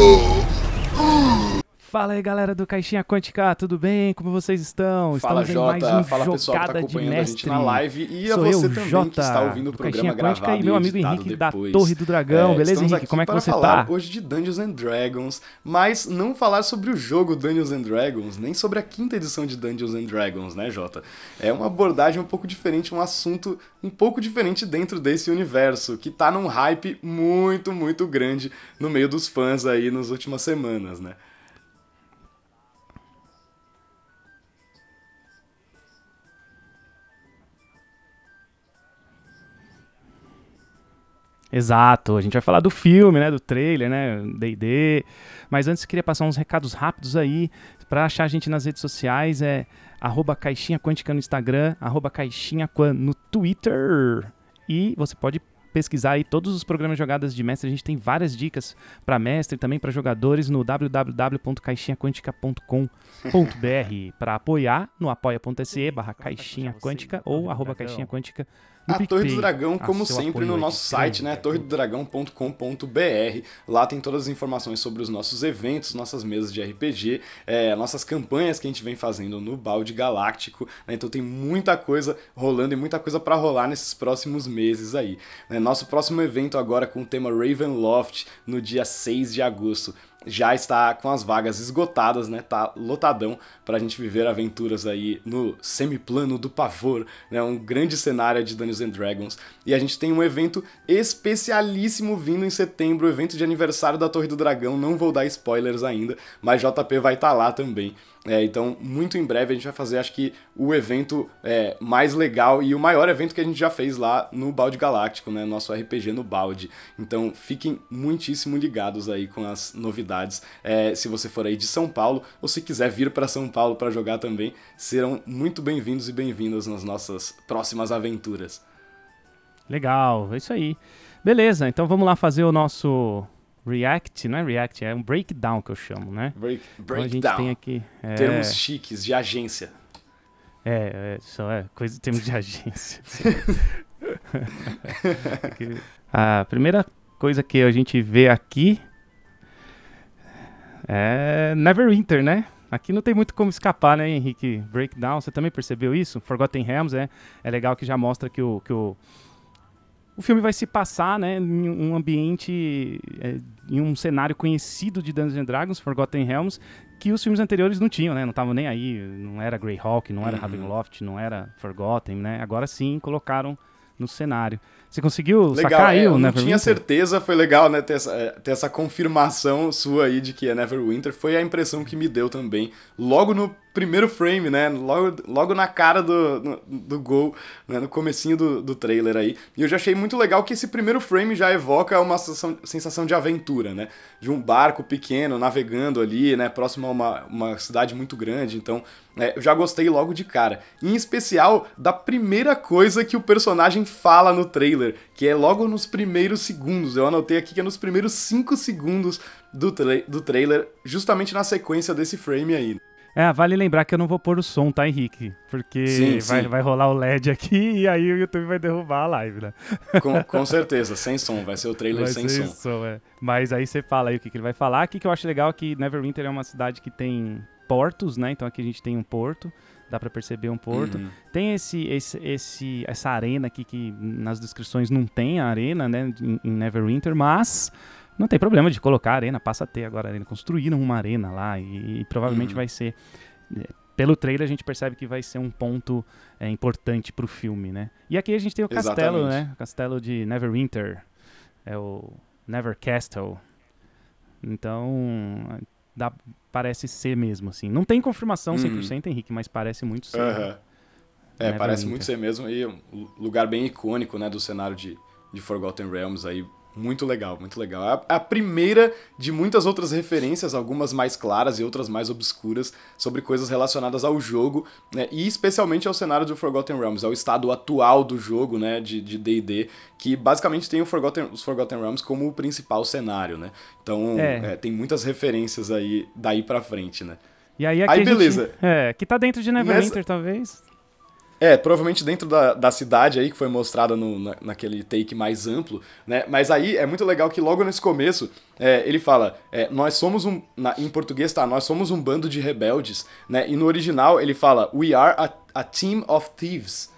Oh! Fala aí, galera do Caixinha Quântica, tudo bem? Como vocês estão? Fala, Estamos em Jota. mais um Fala, pessoal que tá acompanhando a gente na live. E a Sou você eu, também Jota, que está ouvindo o programa Caixinha Quântica gravado e meu amigo Henrique depois. da Torre do Dragão. É, Beleza, Henrique? Como é que você falar tá? hoje de Dungeons and Dragons, mas não falar sobre o jogo Dungeons and Dragons, nem sobre a quinta edição de Dungeons and Dragons, né, Jota? É uma abordagem um pouco diferente, um assunto um pouco diferente dentro desse universo, que tá num hype muito, muito grande no meio dos fãs aí nas últimas semanas, né? Exato, a gente vai falar do filme, né, do trailer, né, D&D. Mas antes queria passar uns recados rápidos aí para achar a gente nas redes sociais é arroba caixinha quântica no Instagram, arroba caixinha quan no Twitter. E você pode pesquisar aí todos os programas de jogadas de mestre. A gente tem várias dicas para mestre também para jogadores no www.caixinhaquântica.com.br para apoiar no apoia.se barra caixinha quântica ou arroba caixinha A Torre do Dragão, Ah, como sempre, no nosso site, né? torredodragão.com.br. Lá tem todas as informações sobre os nossos eventos, nossas mesas de RPG, é, nossas campanhas que a gente vem fazendo no Balde Galáctico. né? Então tem muita coisa rolando e muita coisa para rolar nesses próximos meses aí. né? Nosso próximo evento agora com o tema Ravenloft, no dia 6 de agosto já está com as vagas esgotadas, né? Tá lotadão pra gente viver aventuras aí no semiplano do pavor, né? Um grande cenário de Dungeons and Dragons. E a gente tem um evento especialíssimo vindo em setembro, o evento de aniversário da Torre do Dragão. Não vou dar spoilers ainda, mas JP vai estar lá também. É, então, muito em breve a gente vai fazer, acho que, o evento é, mais legal e o maior evento que a gente já fez lá no Balde Galáctico, né? Nosso RPG no Balde. Então, fiquem muitíssimo ligados aí com as novidades. É, se você for aí de São Paulo, ou se quiser vir para São Paulo para jogar também, serão muito bem-vindos e bem-vindas nas nossas próximas aventuras. Legal, é isso aí. Beleza, então vamos lá fazer o nosso react, não é react, é um breakdown que eu chamo, né? Break, Então a gente breakdown. tem aqui. É, Termos chiques de agência. é, é, só é coisa termos de agência. A primeira coisa que a gente vê aqui é Neverwinter, né? Aqui não tem muito como escapar, né, Henrique? Breakdown, você também percebeu isso? Forgotten Realms é, é legal que já mostra que o, que o, o filme vai se passar, né, em um ambiente, é, em um cenário conhecido de Dungeons and Dragons, Forgotten Realms, que os filmes anteriores não tinham, né? Não estavam nem aí, não era Greyhawk, não era Uhum. Ravenloft, não era Forgotten, né? Agora sim colocaram no cenário. Você conseguiu Legal, sacar aí é, o eu não Neverwinter? tinha certeza, foi legal, né, ter essa, é, ter essa confirmação sua aí de que é Neverwinter, foi a impressão que me deu também, logo no primeiro frame, né, logo, logo na cara do, no- do gol, né, no comecinho do, do trailer aí, e eu já achei muito legal que esse primeiro frame já evoca uma sensação, sensação de aventura, né, de um barco pequeno navegando ali, né, próximo a uma, uma cidade muito grande, então é, eu já gostei logo de cara. Em especial da primeira coisa que o personagem fala no trailer, que é logo nos primeiros segundos. Eu anotei aqui que é nos primeiros 5 segundos do, tra do trailer, justamente na sequência desse frame aí. É, vale lembrar que eu não vou pôr o som, tá, Henrique? Porque Sim, vai, sim. vai rolar o LED aqui e aí o YouTube vai derrubar a live, né? Com, com certeza, sem som, vai ser o trailer Vai sem som. som, é. Mas aí você fala aí o que, que ele vai falar. Aqui que eu acho legal é que Neverwinter é uma cidade que tem portos, né? Então aqui a gente tem um porto, dá pra perceber um porto. Uhum. Tem esse, esse, esse, essa arena aqui que nas descrições não tem a arena, né? Em, em Neverwinter, mas não tem problema de colocar a arena, passa a ter agora a arena. Construíram uma arena lá e, e provavelmente Uhum. vai ser. é, Pelo trailer a gente percebe que vai ser um ponto é, importante pro filme, né? E aqui a gente tem o castelo, Exatamente. né? O castelo de Neverwinter. É o Never Castle. Então, dá, parece ser mesmo, assim. Não tem confirmação Uhum. 100%, Henrique, mas parece muito ser. Aham. É, Neverwinter. parece muito ser mesmo, e um lugar bem icônico, né, do cenário de, de Forgotten Realms aí. Muito legal, muito legal. É a- a primeira de muitas outras referências, algumas mais claras e outras mais obscuras, sobre coisas relacionadas ao jogo, né, e especialmente ao cenário do Forgotten Realms, ao estado atual do jogo, né, de D&D, que basicamente tem o Forgotten, os Forgotten Realms como o principal cenário, né. Então, É. é, tem muitas referências aí daí pra frente, né. E aí aqui Aí, a gente- beleza. é, que tá dentro de Neverwinter, talvez. É, provavelmente dentro da, da cidade aí, que foi mostrada no, na, naquele take mais amplo, né? Mas aí é muito legal que logo nesse começo é, ele fala: é, Nós somos um. Na, em português tá, nós somos um bando de rebeldes, né? E no original ele fala: We are a, a team of thieves.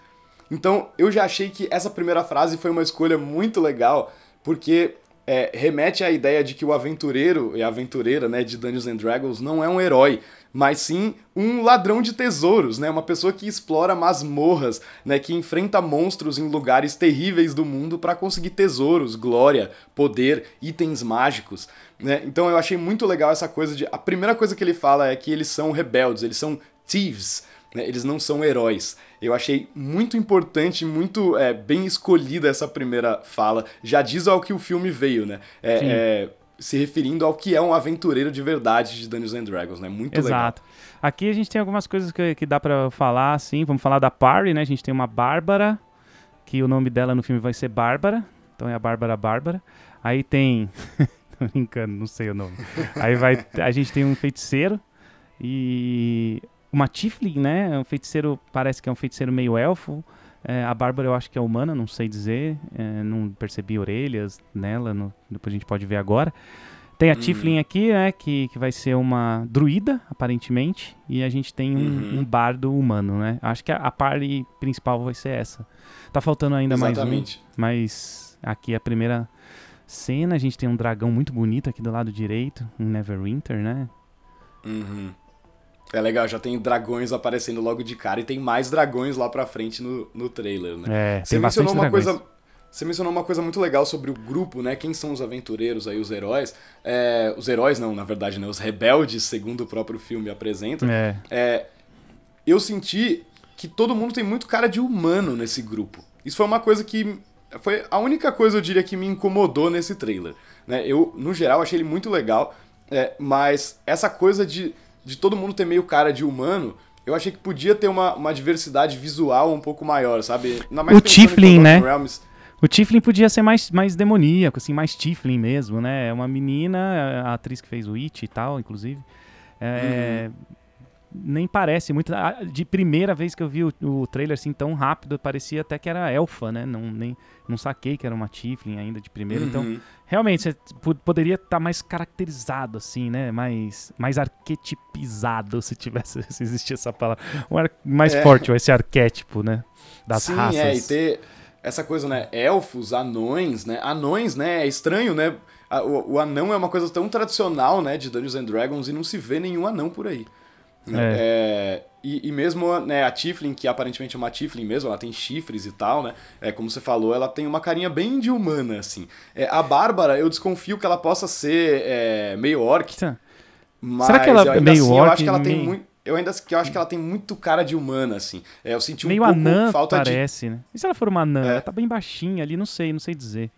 Então eu já achei que essa primeira frase foi uma escolha muito legal, porque é, remete à ideia de que o aventureiro e aventureira né, de Dungeons and Dragons não é um herói, mas sim um ladrão de tesouros, né? Uma pessoa que explora masmorras, né? Que enfrenta monstros em lugares terríveis do mundo para conseguir tesouros, glória, poder, itens mágicos, né? Então eu achei muito legal essa coisa de a primeira coisa que ele fala é que eles são rebeldes, eles são thieves, né? Eles não são heróis. Eu achei muito importante, muito é, bem escolhida essa primeira fala. Já diz ao que o filme veio, né? É, é, se referindo ao que é um aventureiro de verdade de Dungeons and Dragons, né? Muito Exato. legal. Aqui a gente tem algumas coisas que, que dá para falar, assim. Vamos falar da Parry, né? A gente tem uma Bárbara, que o nome dela no filme vai ser Bárbara. Então é a Bárbara Bárbara. Aí tem. Tô brincando, não sei o nome. Aí vai. A gente tem um feiticeiro e. Uma Tiflin, né? Um feiticeiro. Parece que é um feiticeiro meio elfo. É, a Bárbara eu acho que é humana, não sei dizer. É, não percebi orelhas nela, no, depois a gente pode ver agora. Tem a hum. Tiflin aqui, né, que, que vai ser uma druida, aparentemente. E a gente tem um, uhum. um bardo humano, né? Acho que a, a parte principal vai ser essa. Tá faltando ainda Exatamente. mais um, mas aqui é a primeira cena. A gente tem um dragão muito bonito aqui do lado direito, um Neverwinter, né? Uhum. É legal, já tem dragões aparecendo logo de cara e tem mais dragões lá pra frente no, no trailer, né? É, Você mencionou uma dragões. coisa. Você mencionou uma coisa muito legal sobre o grupo, né? Quem são os aventureiros aí, os heróis. É, os heróis não, na verdade, né? Os rebeldes, segundo o próprio filme apresenta. É. é. eu senti que todo mundo tem muito cara de humano nesse grupo. Isso foi uma coisa que. Foi a única coisa, eu diria, que me incomodou nesse trailer. Né? Eu, no geral, achei ele muito legal. É, mas essa coisa de de todo mundo ter meio cara de humano, eu achei que podia ter uma, uma diversidade visual um pouco maior, sabe? o Tiflin, né? Realms. O Tiflin podia ser mais, mais demoníaco, assim, mais Tiflin mesmo, né? É uma menina, a atriz que fez o It e tal, inclusive. É, uhum nem parece muito. De primeira vez que eu vi o, o, trailer assim tão rápido, parecia até que era elfa, né? Não, nem, não saquei que era uma Tiflin ainda de primeira. Então, uhum. Então, realmente, você poderia estar tá mais caracterizado, assim, né? Mais, mais arquetipizado, se tivesse, se existisse essa palavra. Um ar, mais é. forte esse arquétipo, né? Das Sim, raças. é, e ter essa coisa, né? Elfos, anões, né? Anões, né? É estranho, né? O, o anão é uma coisa tão tradicional, né? De Dungeons and Dragons e não se vê nenhum anão por aí. É. É, e, e, mesmo né, a Tiflin, que aparentemente é uma Tiflin mesmo, ela tem chifres e tal, né? É, como você falou, ela tem uma carinha bem de humana, assim. É, a Bárbara, eu desconfio que ela possa ser é, meio orc. Mas Será que ela é meio assim, orc? Eu acho que ela meio... tem muito. Eu ainda eu acho que ela tem muito cara de humana, assim. É, eu senti um meio pouco anã, falta parece, de... né? E se ela for uma anã? É. Ela tá bem baixinha ali, não sei, não sei dizer.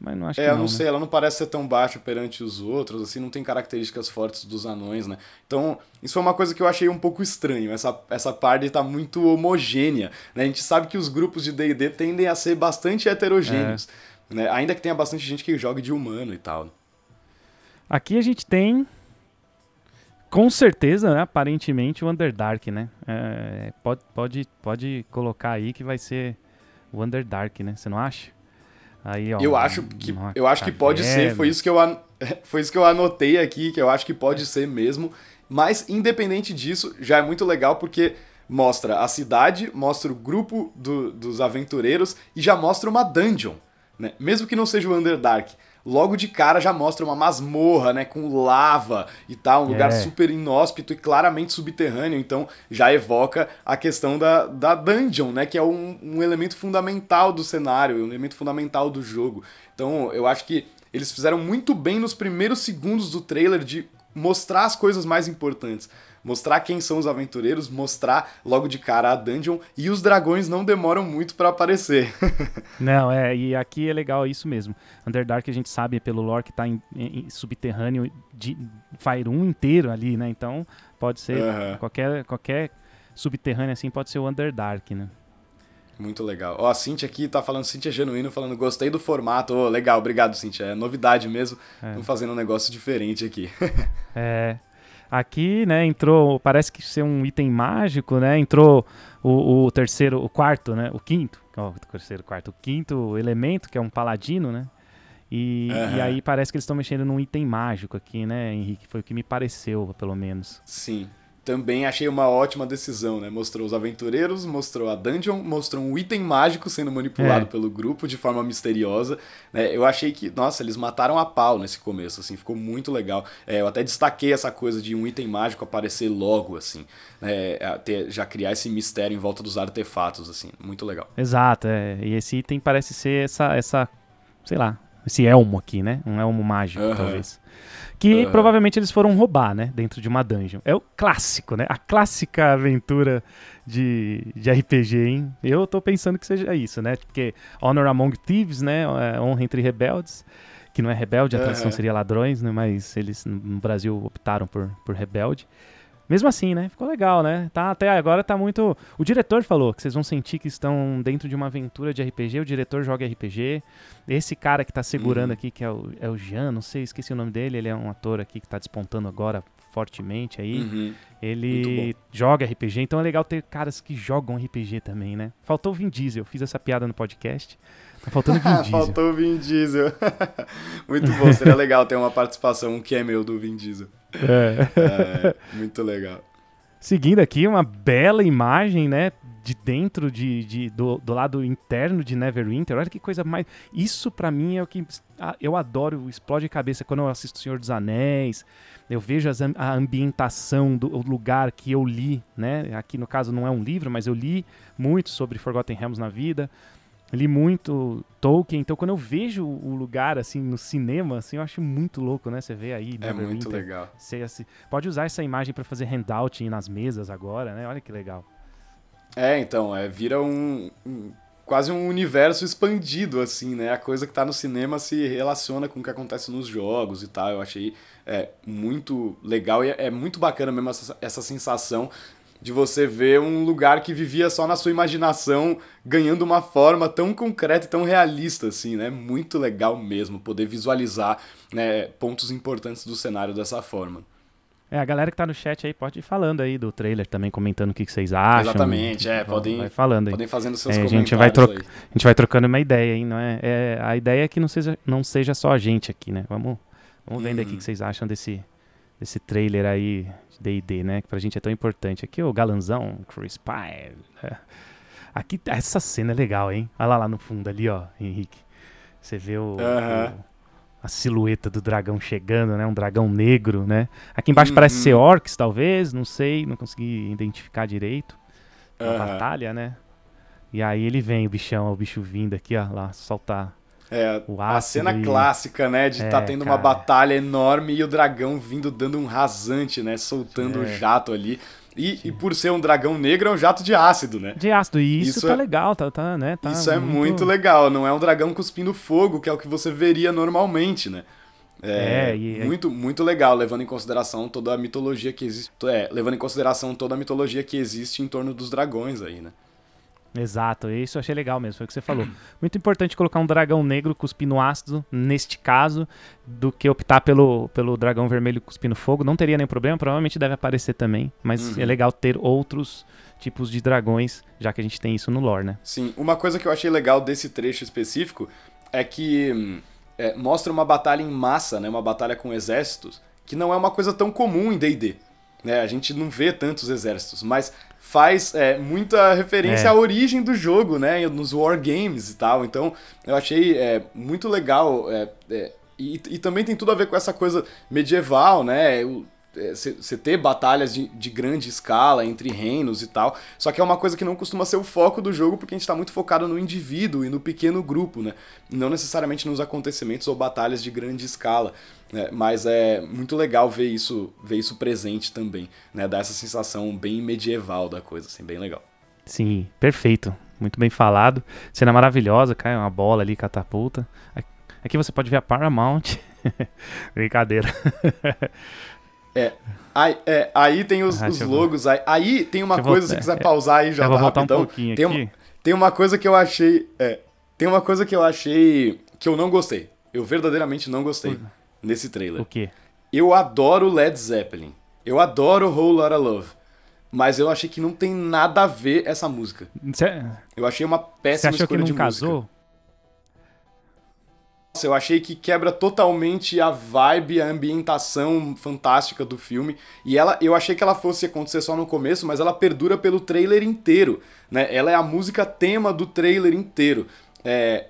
Mas não acho é, que eu não né? sei, ela não parece ser tão baixa perante os outros, assim, não tem características fortes dos anões, né? Então, isso foi uma coisa que eu achei um pouco estranho. Essa, essa parte tá muito homogênea, né? A gente sabe que os grupos de D&D tendem a ser bastante heterogêneos, é. né? Ainda que tenha bastante gente que jogue de humano e tal. Aqui a gente tem com certeza, né, aparentemente, o Underdark, né? É, pode, pode, pode colocar aí que vai ser o Underdark, né? Você não acha? Aí, ó, eu acho que, eu acho que pode ser, foi isso que, eu, foi isso que eu anotei aqui, que eu acho que pode ser mesmo. Mas, independente disso, já é muito legal porque mostra a cidade, mostra o grupo do, dos aventureiros e já mostra uma dungeon. Né? Mesmo que não seja o Underdark logo de cara já mostra uma masmorra, né, com lava e tal, um lugar é. super inóspito e claramente subterrâneo, então já evoca a questão da, da dungeon, né, que é um, um elemento fundamental do cenário, um elemento fundamental do jogo. Então eu acho que eles fizeram muito bem nos primeiros segundos do trailer de mostrar as coisas mais importantes mostrar quem são os aventureiros, mostrar logo de cara a dungeon e os dragões não demoram muito para aparecer. não, é, e aqui é legal isso mesmo. Underdark a gente sabe pelo lore que tá em, em subterrâneo de Fire 1 inteiro ali, né? Então pode ser uhum. qualquer qualquer subterrâneo assim pode ser o Underdark, né? Muito legal. Ó, a Cintia aqui tá falando, Cintia Genuíno, falando, gostei do formato. Oh, legal, obrigado, Cintia. É novidade mesmo. Estamos é. fazendo um negócio diferente aqui. é. Aqui, né, entrou, parece que ser um item mágico, né? Entrou o, o terceiro, o quarto, né? O quinto, ó, o terceiro, quarto, o quinto elemento, que é um paladino, né? E, uhum. e aí parece que eles estão mexendo num item mágico aqui, né, Henrique? Foi o que me pareceu, pelo menos. Sim também achei uma ótima decisão, né? Mostrou os aventureiros, mostrou a dungeon, mostrou um item mágico sendo manipulado é. pelo grupo de forma misteriosa. Né? Eu achei que, nossa, eles mataram a pau nesse começo, assim, ficou muito legal. É, eu até destaquei essa coisa de um item mágico aparecer logo, assim, né? Ter, já criar esse mistério em volta dos artefatos, assim, muito legal. Exato, é. e esse item parece ser essa, essa, sei lá, esse elmo aqui, né? Um elmo mágico, uhum. talvez que uhum. provavelmente eles foram roubar, né? Dentro de uma dungeon. É o clássico, né? A clássica aventura de, de RPG, hein? Eu tô pensando que seja isso, né? Porque Honor Among Thieves, né? É, honra entre rebeldes. Que não é rebelde, a tradução uhum. seria ladrões, né? Mas eles no Brasil optaram por, por rebelde. Mesmo assim, né? Ficou legal, né? Tá, até agora tá muito. O diretor falou que vocês vão sentir que estão dentro de uma aventura de RPG. O diretor joga RPG. Esse cara que tá segurando uhum. aqui, que é o, é o Jean, não sei, esqueci o nome dele. Ele é um ator aqui que tá despontando agora fortemente aí. Uhum. Ele joga RPG, então é legal ter caras que jogam RPG também, né? Faltou o Vin Diesel, fiz essa piada no podcast. Tá faltando Vin Diesel. Faltou o Vin Diesel. Muito bom, seria legal ter uma participação, um cameo do Vin Diesel. É. é. Muito legal. Seguindo aqui, uma bela imagem, né? De dentro de, de do, do, lado interno de Neverwinter. Olha que coisa mais. Isso para mim é o que eu adoro, explode a cabeça quando eu assisto O Senhor dos Anéis. Eu vejo as, a ambientação do lugar que eu li, né? Aqui no caso não é um livro, mas eu li muito sobre Forgotten Realms na vida li muito Tolkien, então quando eu vejo o lugar assim no cinema, assim, eu acho muito louco, né? Você vê aí, É muito legal. Você assim, pode usar essa imagem para fazer handout nas mesas agora, né? Olha que legal. É, então, é, vira um, um, quase um universo expandido assim, né? A coisa que tá no cinema se relaciona com o que acontece nos jogos e tal. Eu achei é, muito legal e é, é muito bacana mesmo essa, essa sensação de você ver um lugar que vivia só na sua imaginação ganhando uma forma tão concreta e tão realista, assim, né? Muito legal mesmo poder visualizar né, pontos importantes do cenário dessa forma. É, a galera que tá no chat aí pode ir falando aí do trailer também, comentando o que, que vocês acham. Exatamente, é, podem, vai falando aí. podem fazendo seus é, comentários. A gente, vai troca, a gente vai trocando uma ideia, hein, não é? é? A ideia é que não seja, não seja só a gente aqui, né? Vamos, vamos vendo hum. aqui o que vocês acham desse, desse trailer aí de D&D, né? Que pra gente é tão importante. Aqui o galanzão, Chris Pine. Né? Aqui, essa cena é legal, hein? Olha lá, lá no fundo ali, ó, Henrique. Você vê o, o, a silhueta do dragão chegando, né? Um dragão negro, né? Aqui embaixo uhum. parece ser orcs, talvez, não sei, não consegui identificar direito. Uma batalha, né? E aí ele vem, o bichão, o bicho vindo aqui, ó, lá, soltar é, a cena e... clássica, né? De estar é, tá tendo cara. uma batalha enorme e o dragão vindo dando um rasante, né? Soltando o é. um jato ali. E, e, por ser um dragão negro, é um jato de ácido, né? De ácido, e isso, isso tá é... legal, tá, tá, né? Tá isso é muito... é muito legal, não é um dragão cuspindo fogo, que é o que você veria normalmente, né? É, é e... muito, muito legal, levando em consideração toda a mitologia que existe. É, levando em consideração toda a mitologia que existe em torno dos dragões aí, né? Exato, isso eu achei legal mesmo, foi o que você falou. Muito importante colocar um dragão negro cuspindo ácido, neste caso, do que optar pelo, pelo dragão vermelho cuspindo fogo. Não teria nenhum problema, provavelmente deve aparecer também, mas uhum. é legal ter outros tipos de dragões, já que a gente tem isso no lore, né? Sim, uma coisa que eu achei legal desse trecho específico é que hum, é, mostra uma batalha em massa, né? Uma batalha com exércitos, que não é uma coisa tão comum em D&D. Né? A gente não vê tantos exércitos, mas faz é, muita referência é. à origem do jogo, né? Nos wargames e tal. Então, eu achei é, muito legal. É, é, e, e, também tem tudo a ver com essa coisa medieval, né? você ter batalhas de, de, grande escala entre reinos e tal. Só que é uma coisa que não costuma ser o foco do jogo, porque a gente está muito focado no indivíduo e no pequeno grupo, né? Não necessariamente nos acontecimentos ou batalhas de grande escala. Né? Mas é muito legal ver isso, ver isso presente também, né? Dá essa sensação bem medieval da coisa, assim, bem legal. Sim, perfeito. Muito bem falado. Cena maravilhosa, cai uma bola ali, catapulta. Aqui você pode ver a Paramount. Brincadeira. É. Aí, é, aí tem os, ah, os logos. Aí, aí, tem uma coisa, se quiser pausar aí já eu vou voltar um pouquinho tem, aqui. tem uma coisa que eu achei. É, tem uma coisa que eu achei que eu não gostei. Eu verdadeiramente não gostei o... nesse trailer. O quê? Eu adoro Led Zeppelin. Eu adoro Whole Lotta Love. Mas eu achei que não tem nada a ver essa música. Cê, Eu achei uma péssima você achou que escolha não de casou? música. Nossa, eu achei que quebra totalmente a vibe, a ambientação fantástica do filme. E ela, eu achei que ela fosse acontecer só no começo, mas ela perdura pelo trailer inteiro. Né? Ela é a música tema do trailer inteiro. É,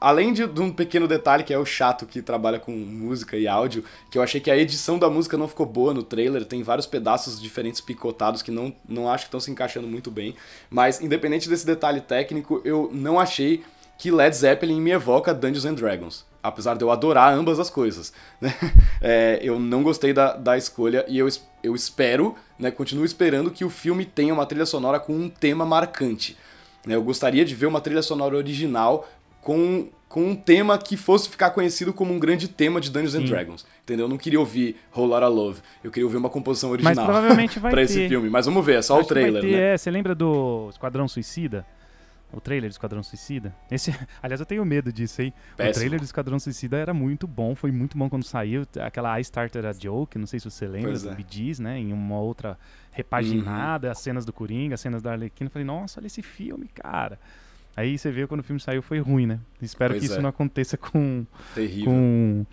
além de, de um pequeno detalhe que é o chato que trabalha com música e áudio, que eu achei que a edição da música não ficou boa no trailer, tem vários pedaços diferentes picotados que não, não acho que estão se encaixando muito bem. Mas independente desse detalhe técnico, eu não achei que Led Zeppelin me evoca Dungeons and Dragons. Apesar de eu adorar ambas as coisas. né? É, eu não gostei da, da escolha e eu, eu espero, né, continuo esperando que o filme tenha uma trilha sonora com um tema marcante. né? Eu gostaria de ver uma trilha sonora original com, com um tema que fosse ficar conhecido como um grande tema de Dungeons and. Dragons. Entendeu? Eu não queria ouvir Whole Lotta Love. Eu queria ouvir uma composição Mas original. provavelmente vai pra ter. esse filme. Mas vamos ver, é só Acho o trailer, ter, né? é, você lembra do Esquadrão Suicida? O trailer do Esquadrão Suicida? Esse, aliás, eu tenho medo disso, hein? O Péssimo. trailer do Esquadrão Suicida era muito bom, foi muito bom quando saiu. Aquela I Started a Joke, não sei se você lembra, Pois do é. Bee né? Em uma outra repaginada, as cenas do Coringa, as cenas da Arlequina. Eu falei, nossa, olha esse filme, cara. Aí você vê quando o filme saiu foi ruim, né? Espero Pois que isso é. não aconteça com, Terrível. com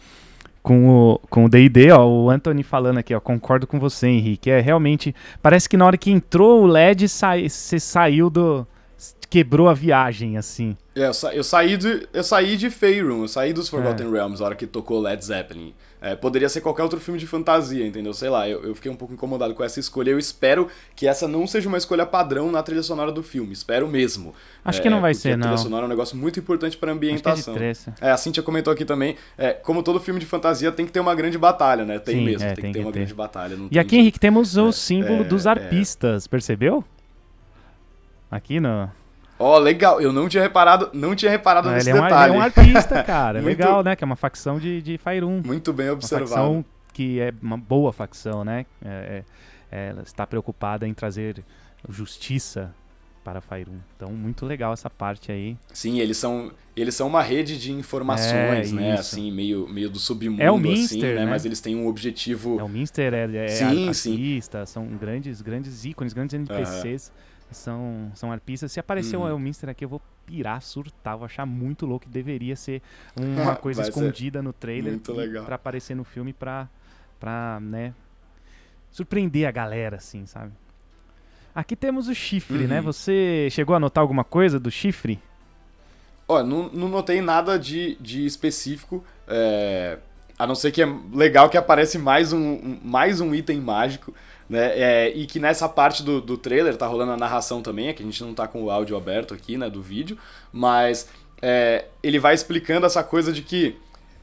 com o com o D&D, ó, o Anthony falando aqui, ó, concordo com você, Henrique. É realmente parece que na hora que entrou o LED, sai, você saiu do quebrou a viagem assim. É, eu, sa- eu saí de eu saí de Faerun, eu saí dos Forgotten Realms na hora que tocou Led Zeppelin. É, poderia ser qualquer outro filme de fantasia, entendeu? Sei lá, eu, eu fiquei um pouco incomodado com essa escolha. Eu espero que essa não seja uma escolha padrão na trilha sonora do filme. Espero mesmo. Acho É, que não vai ser, a trilha não. sonora é um negócio muito importante para é ambientação. É, a Cintia comentou aqui também, é, como todo filme de fantasia tem que ter uma grande batalha, né? Tem Sim, mesmo, é, tem, tem que ter que uma ter. grande batalha. não E aqui. Henrique, temos o É, símbolo é, dos é. arpistas, percebeu? Aqui no. Ó, legal, eu não tinha reparado, não tinha reparado Ah, nesse ele, é um, ele detalhe. é um arpista, cara. É Muito- legal, né? Que é uma facção de, de Faerun. Muito bem Uma observado. facção que é uma boa facção, né? É- é- ela está preocupada em trazer justiça para Faerun. Então, muito legal essa parte aí. Sim, eles são, eles são uma rede de informações, É, né? isso. Assim, meio, meio do submundo, É o assim, Minster, né? né? Mas eles têm um objetivo. É, o Minster é, é Sim, ar- sim. são grandes, grandes ícones, grandes NPCs. São, são arpistas. Se aparecer Uhum. o Elminster aqui, eu vou pirar, surtar, vou achar muito louco. Deveria ser uma coisa escondida no trailer pra aparecer no filme pra, pra, né, surpreender a galera, assim, sabe? Aqui temos o chifre, Uhum. né? Você chegou a notar alguma coisa do chifre? Ó, não, não notei nada de, de específico. é, A não ser que é legal que aparece mais um, um- mais um item mágico. Né? É, e que nessa parte do, do trailer tá rolando a narração também, é que a gente não tá com o áudio aberto aqui, né, do vídeo, mas é, ele vai explicando essa coisa de que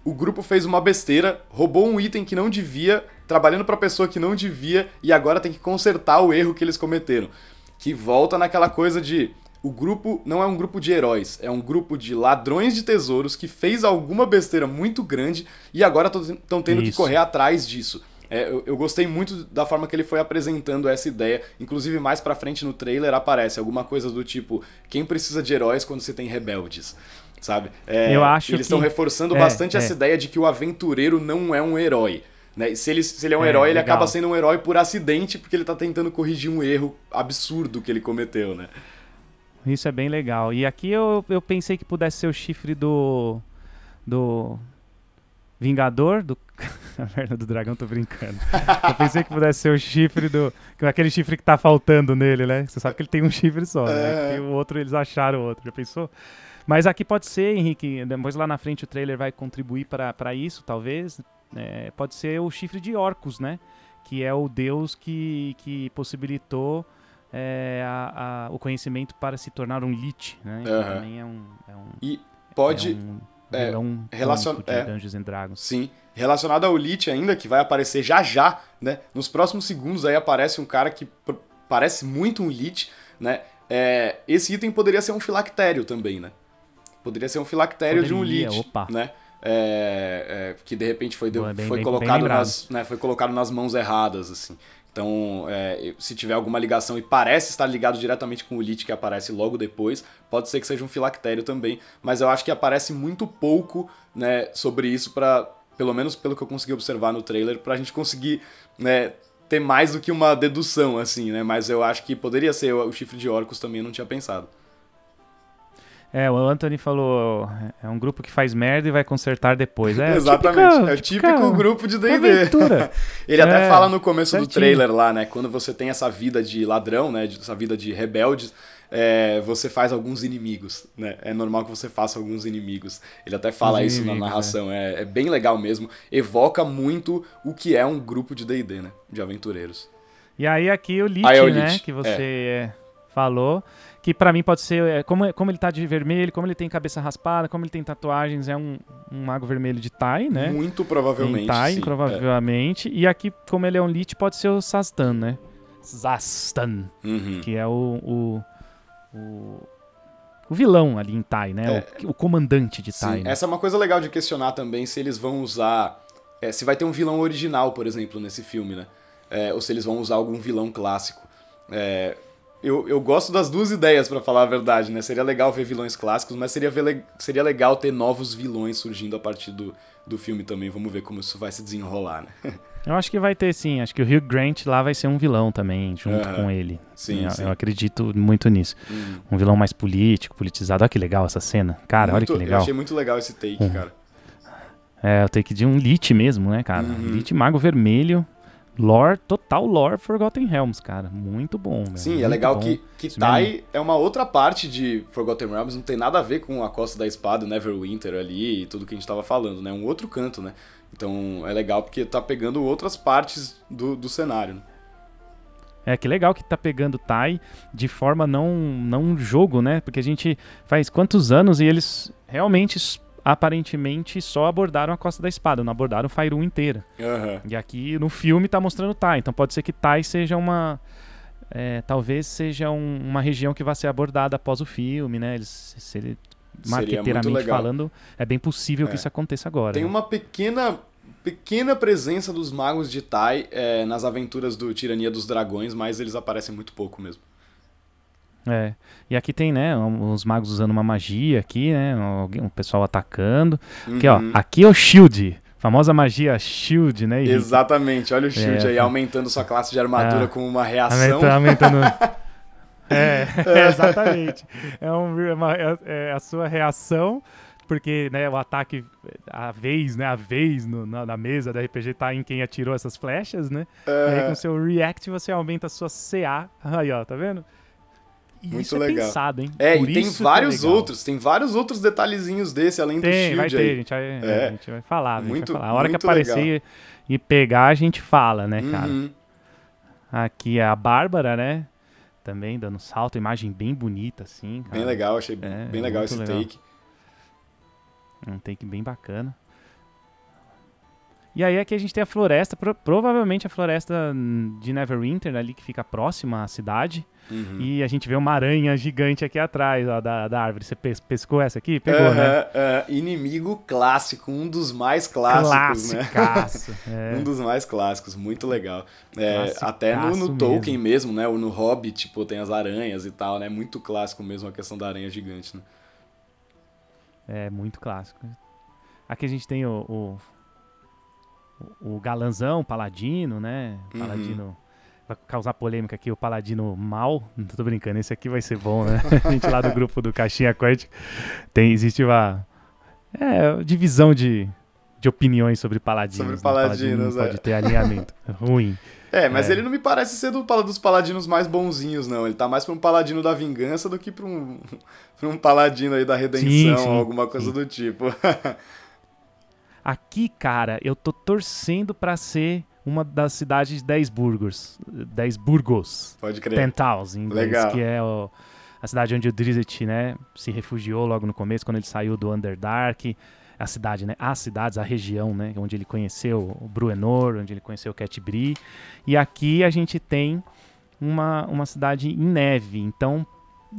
o grupo fez uma besteira, roubou um item que não devia, trabalhando pra pessoa que não devia, e agora tem que consertar o erro que eles cometeram. Que volta naquela coisa de o grupo não é um grupo de heróis, é um grupo de ladrões de tesouros que fez alguma besteira muito grande e agora estão tendo que Isso. correr atrás disso. É, eu, eu gostei muito da forma que ele foi apresentando essa ideia. Inclusive, mais pra frente no trailer aparece alguma coisa do tipo: quem precisa de heróis quando você tem rebeldes? Sabe? É, Eu acho eles estão reforçando é, bastante é. essa ideia de que o aventureiro não é um herói. Né? Se, ele, se ele é um É, herói, ele legal. acaba sendo um herói por acidente, porque ele tá tentando corrigir um erro absurdo que ele cometeu, né? Isso é bem legal. E aqui eu, eu pensei que pudesse ser o chifre do. do. Vingador, do. A merda do dragão, tô brincando. Eu pensei que pudesse ser o chifre do. Aquele chifre que tá faltando nele, né? Você sabe que ele tem um chifre só, né? É. E o outro, eles acharam o outro. Já pensou? Mas aqui pode ser, Henrique. Depois lá na frente o trailer vai contribuir para isso, talvez. É, pode ser o chifre de Orcus, né? Que é o deus que, que possibilitou é, a- a- o conhecimento para se tornar um Lich, né? Aham. também é um. É um E pode. é um é, relacion- de é. Dungeons and Dragons. Sim. Relacionado ao Lich ainda, que vai aparecer já já, né? Nos próximos segundos aí aparece um cara que parece muito um Lich, né? É, esse item poderia ser um filactério também, né? Poderia ser um filactério de um Poderia, Lich, opa. né? É, é, que de repente foi, deu- bem- foi bem- bem colocado lembrado. nas, né, foi colocado nas mãos erradas, assim. Então, é, se tiver alguma ligação e parece estar ligado diretamente com o Lich que aparece logo depois, pode ser que seja um filactério também, mas eu acho que aparece muito pouco, né, sobre isso para pelo menos pelo que eu consegui observar no trailer, pra gente conseguir, né, ter mais do que uma dedução, assim, né? Mas eu acho que poderia ser o chifre de Orcus também, eu não tinha pensado. É, o Anthony falou, é um grupo que faz merda e vai consertar depois. É, Exatamente, típica, é o típico grupo de D&D. Ele até é, fala no começo certinho. do trailer lá, né, quando você tem essa vida de ladrão, né, essa vida de rebelde, é, você faz alguns inimigos, né, é normal que você faça alguns inimigos. Ele até fala isso na narração, é. é. é bem legal mesmo, evoca muito o que é um grupo de D&D, né, de aventureiros. E aí aqui o Lich, é o Lich. né, que você é. falou que para mim pode ser, é, como, como ele tá de vermelho, como ele tem cabeça raspada, como ele tem tatuagens, é um, um mago vermelho de Tai, né? Muito provavelmente. Em Tai, sim, provavelmente. É. E aqui, como ele é um Lich, pode ser o Sastan, né? Zastan, uhum. que é o, o, o, o, vilão ali em Tai, né? É. O, o, comandante de Tai. Né? Essa é uma coisa legal de questionar também se eles vão usar. É, se vai ter um vilão original, por exemplo, nesse filme, né? É, ou se eles vão usar algum vilão clássico. É, eu, eu gosto das duas ideias, para falar a verdade, né? Seria legal ver vilões clássicos, mas seria, ver, seria legal ter novos vilões surgindo a partir do, do filme também. Vamos ver como isso vai se desenrolar, né? Eu acho que vai ter sim. Acho que o Hugh Grant lá vai ser um vilão também, junto uhum. com ele. Sim eu, sim, eu, acredito muito nisso. Uhum. Um vilão mais político, politizado. Olha que legal essa cena. Cara, muito, olha que legal. Eu achei muito legal esse take, uhum. cara. É, o take de um Lich mesmo, né, cara? Uhum. Lich Mago Vermelho lore, total lore Forgotten Realms, cara. Muito bom, Sim, Muito é legal bom. que, que Tai é uma outra parte de Forgotten Realms, não tem nada a ver com a Costa da Espada, Neverwinter ali e tudo que a gente tava falando, né? Um outro canto, né? Então é legal porque tá pegando outras partes do, do cenário, né? É, que legal que tá pegando Tai de forma não, não um jogo, né? Porque a gente faz quantos anos e eles realmente aparentemente só abordaram a Costa da Espada, não abordaram Faerun inteira. Uhum. E aqui no filme tá mostrando Tai, então pode ser que Tai seja uma. É, talvez seja um, uma região que vai ser abordada após o filme, né? Eles, se ele, marqueteiramente falando, é bem possível é. que isso aconteça agora. Tem né? uma pequena pequena presença dos magos de Tai é, nas aventuras do Tirania dos Dragões, mas eles aparecem muito pouco mesmo. É. E aqui tem, né, os magos usando uma magia aqui, né, o, o pessoal atacando. Uhum. Aqui, ó, uhum. aqui é o shield. Famosa magia shield, né? Exatamente. Olha o shield é, aí, aumentando sua classe de armadura é, com uma reação. Aumentando... é, é, exatamente. É, um, é uma, é, é, a sua reação porque né, o ataque, a vez, né, a vez no, na, na, mesa da RPG tá em quem atirou essas flechas, né? É. E aí com o seu react você aumenta a sua CA. Aí, ó, tá vendo? Muito isso é legal. é pensado, hein? É, Por e tem é vários é outros, tem vários outros detalhezinhos desse, além tem, do shield vai ter, aí. A gente vai, é. a gente vai falar, muito, vai falar. A hora que aparecer e pegar, a gente fala, né, cara? Uhum. Aqui é a Bárbara, né? Também dando salto, imagem bem bonita, assim. Cara. Bem legal, achei é, bem legal esse legal. take. Um take bem bacana. E aí aqui a gente tem a floresta, pro, provavelmente a floresta de Neverwinter ali que fica próxima à cidade. Uhum. E a gente vê uma aranha gigante aqui atrás ó, da, da árvore. Você pescou essa aqui? Pegou, uhum, né? Uh, inimigo clássico, um dos mais clássicos, né? é. um dos mais clássicos, muito legal. É, até no, no Tolkien mesmo. mesmo, né? Ou no Hobbit, tipo, tem as aranhas e tal, né? Muito clássico mesmo a questão da aranha gigante, né? É, muito clássico. Aqui a gente tem o, o o galanzão, o paladino, né? Uhum. Paladino. Uhum. Vai causar polêmica aqui, o paladino mal. Não tô brincando, esse aqui vai ser bom, né? a gente lá do grupo do Caixinha Quântica tem, existe uma é, divisão de, de opiniões sobre paladinos. Sobre né? paladinos, né? Pode ter alinhamento ruim. É, mas é. ele não me parece ser do, dos paladinos mais bonzinhos, não. Ele tá mais pra um paladino da vingança do que pra um, pra um paladino aí da redenção, sim, sim, alguma coisa sim. do tipo. Aqui, cara, eu tô torcendo para ser uma das cidades de 10 burgos. 10 burgos. Pode crer. Penthouse, em inglês, Legal. que é o, a cidade onde o Drizzt, né, se refugiou logo no começo, quando ele saiu do Underdark. A cidade, né? As cidades, a região, né? Onde ele conheceu o Bruenor, onde ele conheceu o Catbri. E aqui a gente tem uma, uma cidade em neve. Então,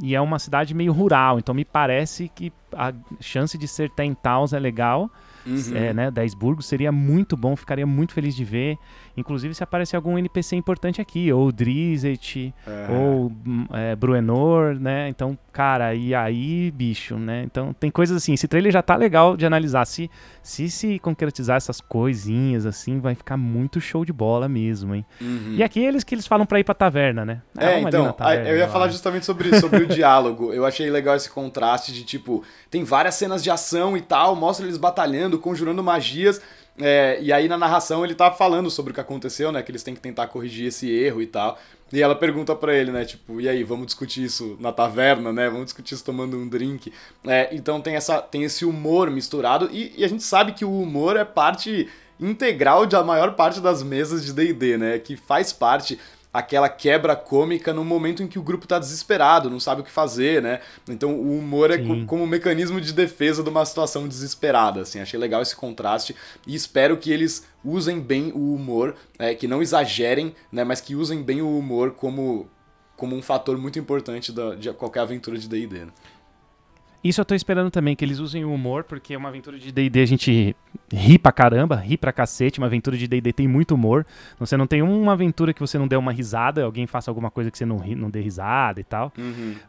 e é uma cidade meio rural. Então me parece que a chance de ser Ten Towns é legal. Uhum. É, né, da Esburgo, seria muito bom, ficaria muito feliz de ver. Inclusive, se aparecer algum NPC importante aqui, ou Drizzt, É. ou é, Bruenor, né? Então, cara, e aí, bicho, né? Então, tem coisas assim. Esse trailer já tá legal de analisar. Se se, se concretizar essas coisinhas assim, vai ficar muito show de bola mesmo, hein? Uhum. E aqueles que eles falam pra ir pra taverna, né? É, então, taverna, eu ia falar justamente sobre, sobre o diálogo. Eu achei legal esse contraste de, tipo, tem várias cenas de ação e tal, mostra eles batalhando, conjurando magias, é, e aí na narração ele tá falando sobre o que aconteceu, né, que eles têm que tentar corrigir esse erro e tal. E ela pergunta pra ele, né, tipo, e aí, vamos discutir isso na taverna, né, vamos discutir isso tomando um drink. É, então tem, essa, tem esse humor misturado, e, e a gente sabe que o humor é parte integral da maior parte das mesas de D&D, né, que faz parte aquela quebra cômica no momento em que o grupo tá desesperado, não sabe o que fazer, né? Então o humor é co- como um mecanismo de defesa de uma situação desesperada, assim. Achei legal esse contraste e espero que eles usem bem o humor, é, que não exagerem, né? Mas que usem bem o humor como como um fator muito importante da, de qualquer aventura de D&D. Né? Isso eu tô esperando também, que eles usem o humor, porque uma aventura de D&D a gente ri pra caramba, ri pra cacete, uma aventura de D&D tem muito humor. Você não tem uma aventura que você não dê uma risada, alguém faça alguma coisa que você não, ri, não dê risada e tal.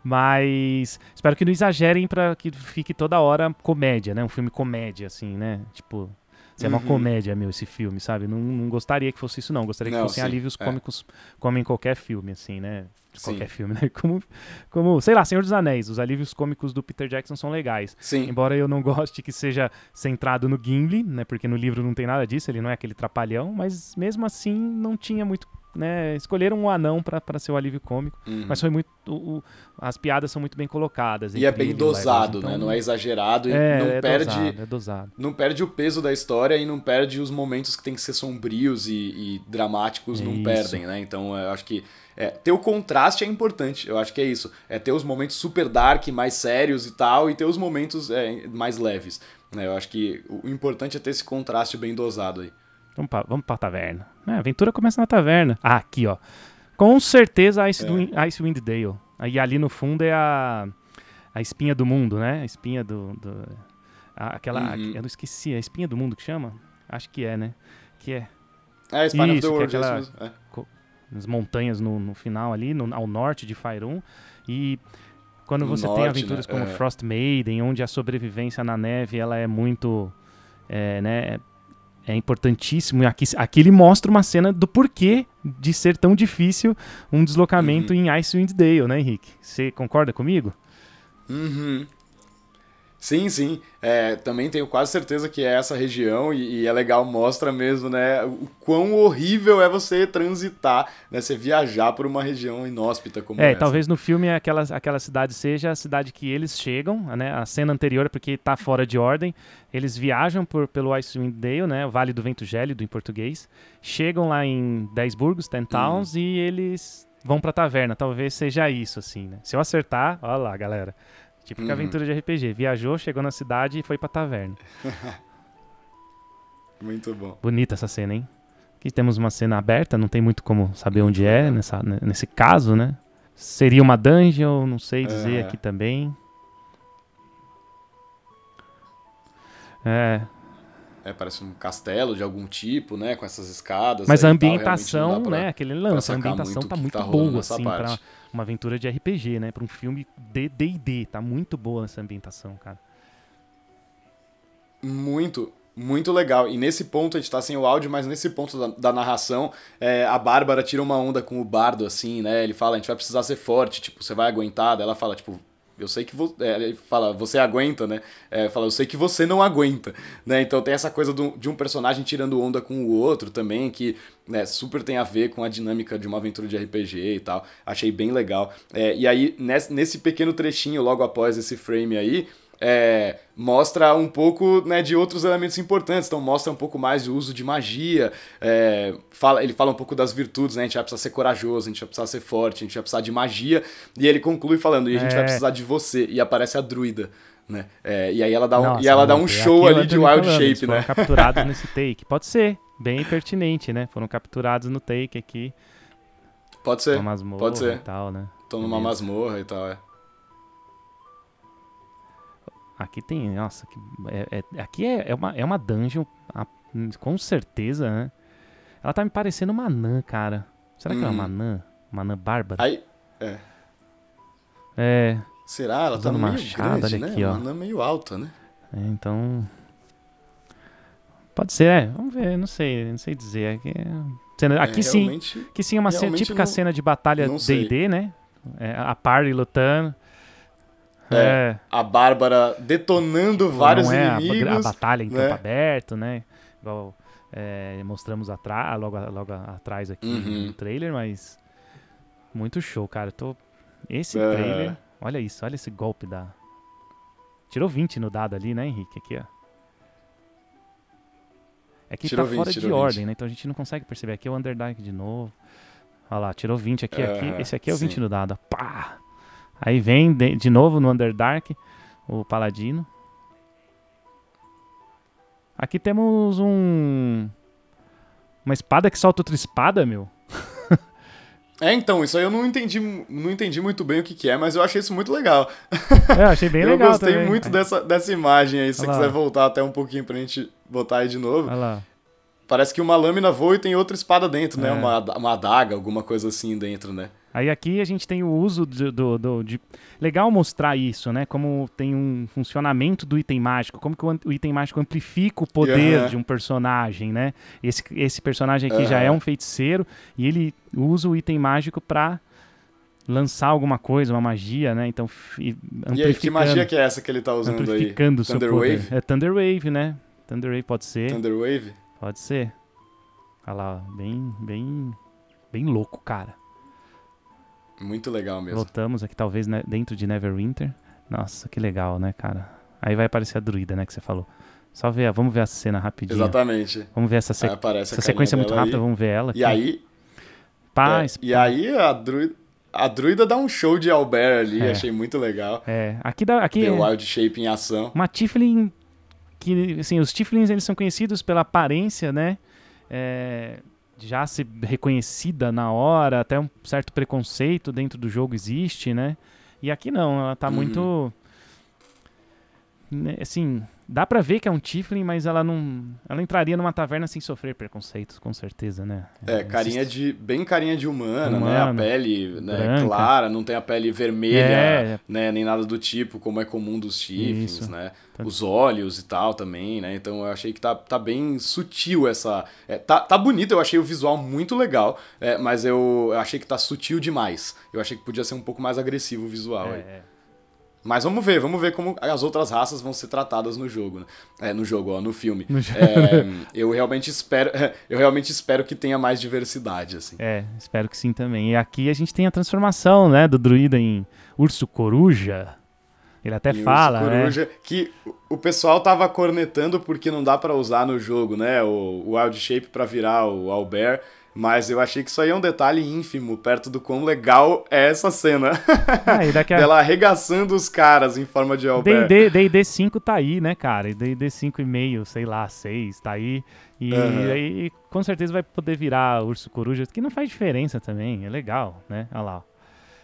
Mas espero que não exagerem pra que fique toda hora comédia, né? Um filme comédia, assim, né? Tipo, se é uma Uhum. comédia, meu, esse filme, sabe? Não, não gostaria que fosse isso, não. Gostaria que Não, fossem sim, alívios é. cômicos como em qualquer filme, assim, né? Sim. Qualquer filme, né? Como, como, sei lá, Senhor dos Anéis. Os alívios cômicos do Peter Jackson são legais. Sim. Embora eu não goste que seja centrado no Gimli, né? Porque no livro não tem nada disso, ele não é aquele trapalhão, mas mesmo assim não tinha muito. Né, escolheram um anão pra ser o alívio cômico, Uhum. mas foi muito. o- o- as piadas são muito bem colocadas. E é bem o dosado, né? então- Não é exagerado e É, não é perde dosado, é dosado. não perde o peso da história e não perde os momentos que tem que ser sombrios e, e dramáticos, não Isso. perdem, né? Então eu acho que é, ter o contraste é importante, eu acho que é isso. É ter os momentos super dark, mais sérios e tal, e ter os momentos é, mais leves. Né? Eu acho que o importante é ter esse contraste bem dosado aí. Vamos pra, vamos pra taverna. É, a aventura começa na taverna. Ah, aqui, ó. Com certeza Ice, É. Icewind Dale. E ali no fundo é a, a espinha do mundo, né? A espinha do. do- a- aquela. Uhum. Eu não esqueci, a espinha do mundo que chama? Acho que é, né? Que é. É, Spine of Isso, the que é World, é aquela-. É. nas montanhas no, no final ali, no- ao norte de Faerun. E quando você tem norte, aventuras né? como É. Frost Maiden, onde a sobrevivência na neve ela é muito, é, né, é importantíssimo. E aqui, aqui ele mostra uma cena do porquê de ser tão difícil um deslocamento Uhum. em Icewind Dale, né, Henrique? Você concorda comigo? Uhum. Sim, sim. É, também tenho quase certeza que é essa região e, e é legal, mostra mesmo, né, o quão horrível é você transitar, né, você viajar por uma região inóspita como É, essa. talvez no filme aquela, aquela cidade seja a cidade que eles chegam, né? A cena anterior, porque tá fora de ordem. Eles viajam por, pelo Icewind Dale, né? O Vale do Vento Gélido em português. Chegam lá em Dez Burgos, Ten Towns, e eles vão pra taverna. Talvez seja isso, assim, né? Se eu acertar, olha lá, galera. Típica Uhum. aventura de RPG. Viajou, chegou na cidade e foi pra taverna. Muito bom. Bonita essa cena, hein? Aqui temos uma cena aberta, não tem muito como saber onde é nessa, nesse caso, né? Seria uma dungeon, não sei dizer É. aqui também. É, É, parece um castelo de algum tipo, né, com essas escadas. mas a tal, ambientação, pra- né? Aquele lance, a ambientação muito tá muito tá boa, assim, pra. Uma aventura de RPG, né? Pra um filme de D&D, tá muito boa essa ambientação, cara. Muito, muito legal. E nesse ponto a gente tá sem o áudio, mas nesse ponto da, da narração, é, a Bárbara tira uma onda com o bardo, assim, né? Ele fala, a gente vai precisar ser forte, tipo, você vai aguentar. Daí ela fala, tipo, eu sei que você. ele fala, você aguenta, né? É, fala, eu sei que você não aguenta, né? Então tem essa coisa do- de um personagem tirando onda com o outro também, que né, super tem a ver com a dinâmica de uma aventura de RPG e tal. Achei bem legal. É, e aí, nesse, nesse pequeno trechinho, logo após esse frame aí, é, mostra um pouco né, de outros elementos importantes. Então mostra um pouco mais o uso de magia. é, fala, ele fala um pouco das virtudes, né? A gente vai precisar ser corajoso, a gente vai precisar ser forte, a gente vai precisar de magia. E ele conclui falando, e a gente É. vai precisar de você. E aparece a druida. Né? É, e aí ela dá um, Nossa, e ela dá um mano, show ali de wild falando, shape, né? capturados nesse take. Pode ser, bem pertinente, né? Foram capturados no take aqui, Pode ser. uma masmorra pode ser. e tal, né? Estão numa masmorra e tal, é. Aqui tem, nossa, que- é- é- aqui é, é uma, é uma dungeon, a- com certeza, né? Ela tá me parecendo uma anã, cara. Será que ela é uma Uhum. anã? Uma anã bárbara? Aí, é. É, Será? Ela tá meio machado, grande, né? aqui, ó. Uma anã meio alta, né? é, então... Pode ser, é. Vamos ver, não sei, não sei dizer. Aqui, é- cena- aqui É, sim, aqui sim é uma cena, típica não- cena de batalha. D&D, né? É, a party lutando. É, É, A Bárbara detonando vários não é a- inimigos. A, batalha em campo né? aberto, né? Igual é, mostramos atra logo, logo atrás aqui Uhum. no trailer, mas muito show, cara. Tô... Esse É. trailer, olha isso, olha esse golpe da. Tirou 20 no dado ali, né, Henrique? Aqui, ó. É que Tirou tá 20, fora de 20. ordem, né? Então a gente não consegue perceber. Aqui é o Underdark de novo. Olha lá, tirou 20 aqui, aqui. Aham, Esse aqui é o 20 sim. no dado. Pá! Aí vem de, de novo no Underdark o Paladino. Aqui temos um. Uma espada que solta outra espada, meu. É, então, isso aí eu não entendi, não entendi muito bem o que, que é, mas eu achei isso muito legal. É, eu achei bem eu legal gostei também. muito dessa, dessa imagem aí. Se você lá. quiser voltar até um pouquinho pra gente botar aí de novo. Olha lá. Parece que uma lâmina voa e tem outra espada dentro, né? É. Uma, uma adaga, alguma coisa assim dentro, né? Aí aqui a gente tem o uso do, do- do- de. Legal mostrar isso, né? Como tem um funcionamento do item mágico, como que o, item mágico amplifica o poder Aham. de um personagem, né? Esse, esse personagem aqui já Aham. é um feiticeiro e ele usa o item mágico pra lançar alguma coisa, uma magia, né? Então, fi- E aí, que magia amplificando- que é essa que ele tá usando aí? amplificando seu Thunder poder. Wave? É Thunder Wave, né? Thunder Wave pode ser. Thunder Wave? Pode ser. Olha lá, ó, bem, bem, bem louco, cara. Muito legal mesmo. Voltamos aqui, talvez, né, dentro de Neverwinter. Nossa, que legal, né, cara? Aí vai aparecer a druida, né, que você falou. Só ver, vamos ver a cena rapidinho. Exatamente. Vamos ver essa, a essa sequência muito dela rápida, aí. vamos ver ela. E aqui. aí, Paz. é, e aí a druida, a druida dá um show de Albert ali, É. achei muito legal. É, aqui, dá, aqui Ver é o Wild Shape em ação. uma Tiflin que, assim, os Tiflins, eles são conhecidos pela aparência, né? É, já ser reconhecida na hora, até um certo preconceito dentro do jogo existe, né? E aqui não, ela tá Uhum. muito... né, Assim, dá pra ver que é um Tiflin, mas ela não... Ela entraria numa taverna sem sofrer preconceitos, com certeza, né? É, carinha de. bem carinha de humana, né? A Humana, pele né, clara, não tem a pele vermelha, É. né? Nem nada do tipo, como é comum dos Isso. né? Tá. Os olhos e tal também, né? Então eu achei que tá, tá bem sutil essa. é, tá, tá bonito, eu achei o visual muito legal, é, mas eu, eu achei que tá sutil demais. Eu achei que podia ser um pouco mais agressivo o visual aí. Mas vamos ver, vamos ver como as outras raças vão ser tratadas no jogo, né? É, no jogo, ó, no filme. No É, eu realmente espero, eu realmente espero que tenha mais diversidade, assim. É, espero que sim também. E aqui a gente tem a transformação, né, do druida em urso coruja. Ele até E fala, urso né? coruja, que o- pessoal tava cornetando porque não dá pra usar no jogo, né? O, o Wild Shape pra virar o Albert. Mas eu achei que isso aí é um detalhe ínfimo, perto do quão legal é essa cena. Ah, a... Dela arregaçando os caras em forma de Albert. D&D, D&D 5 tá aí, né, cara? E D&D 5,5, sei lá, 6, tá aí. E Aham. aí com certeza vai poder virar urso coruja, que não faz diferença também, é legal, né? Olha lá.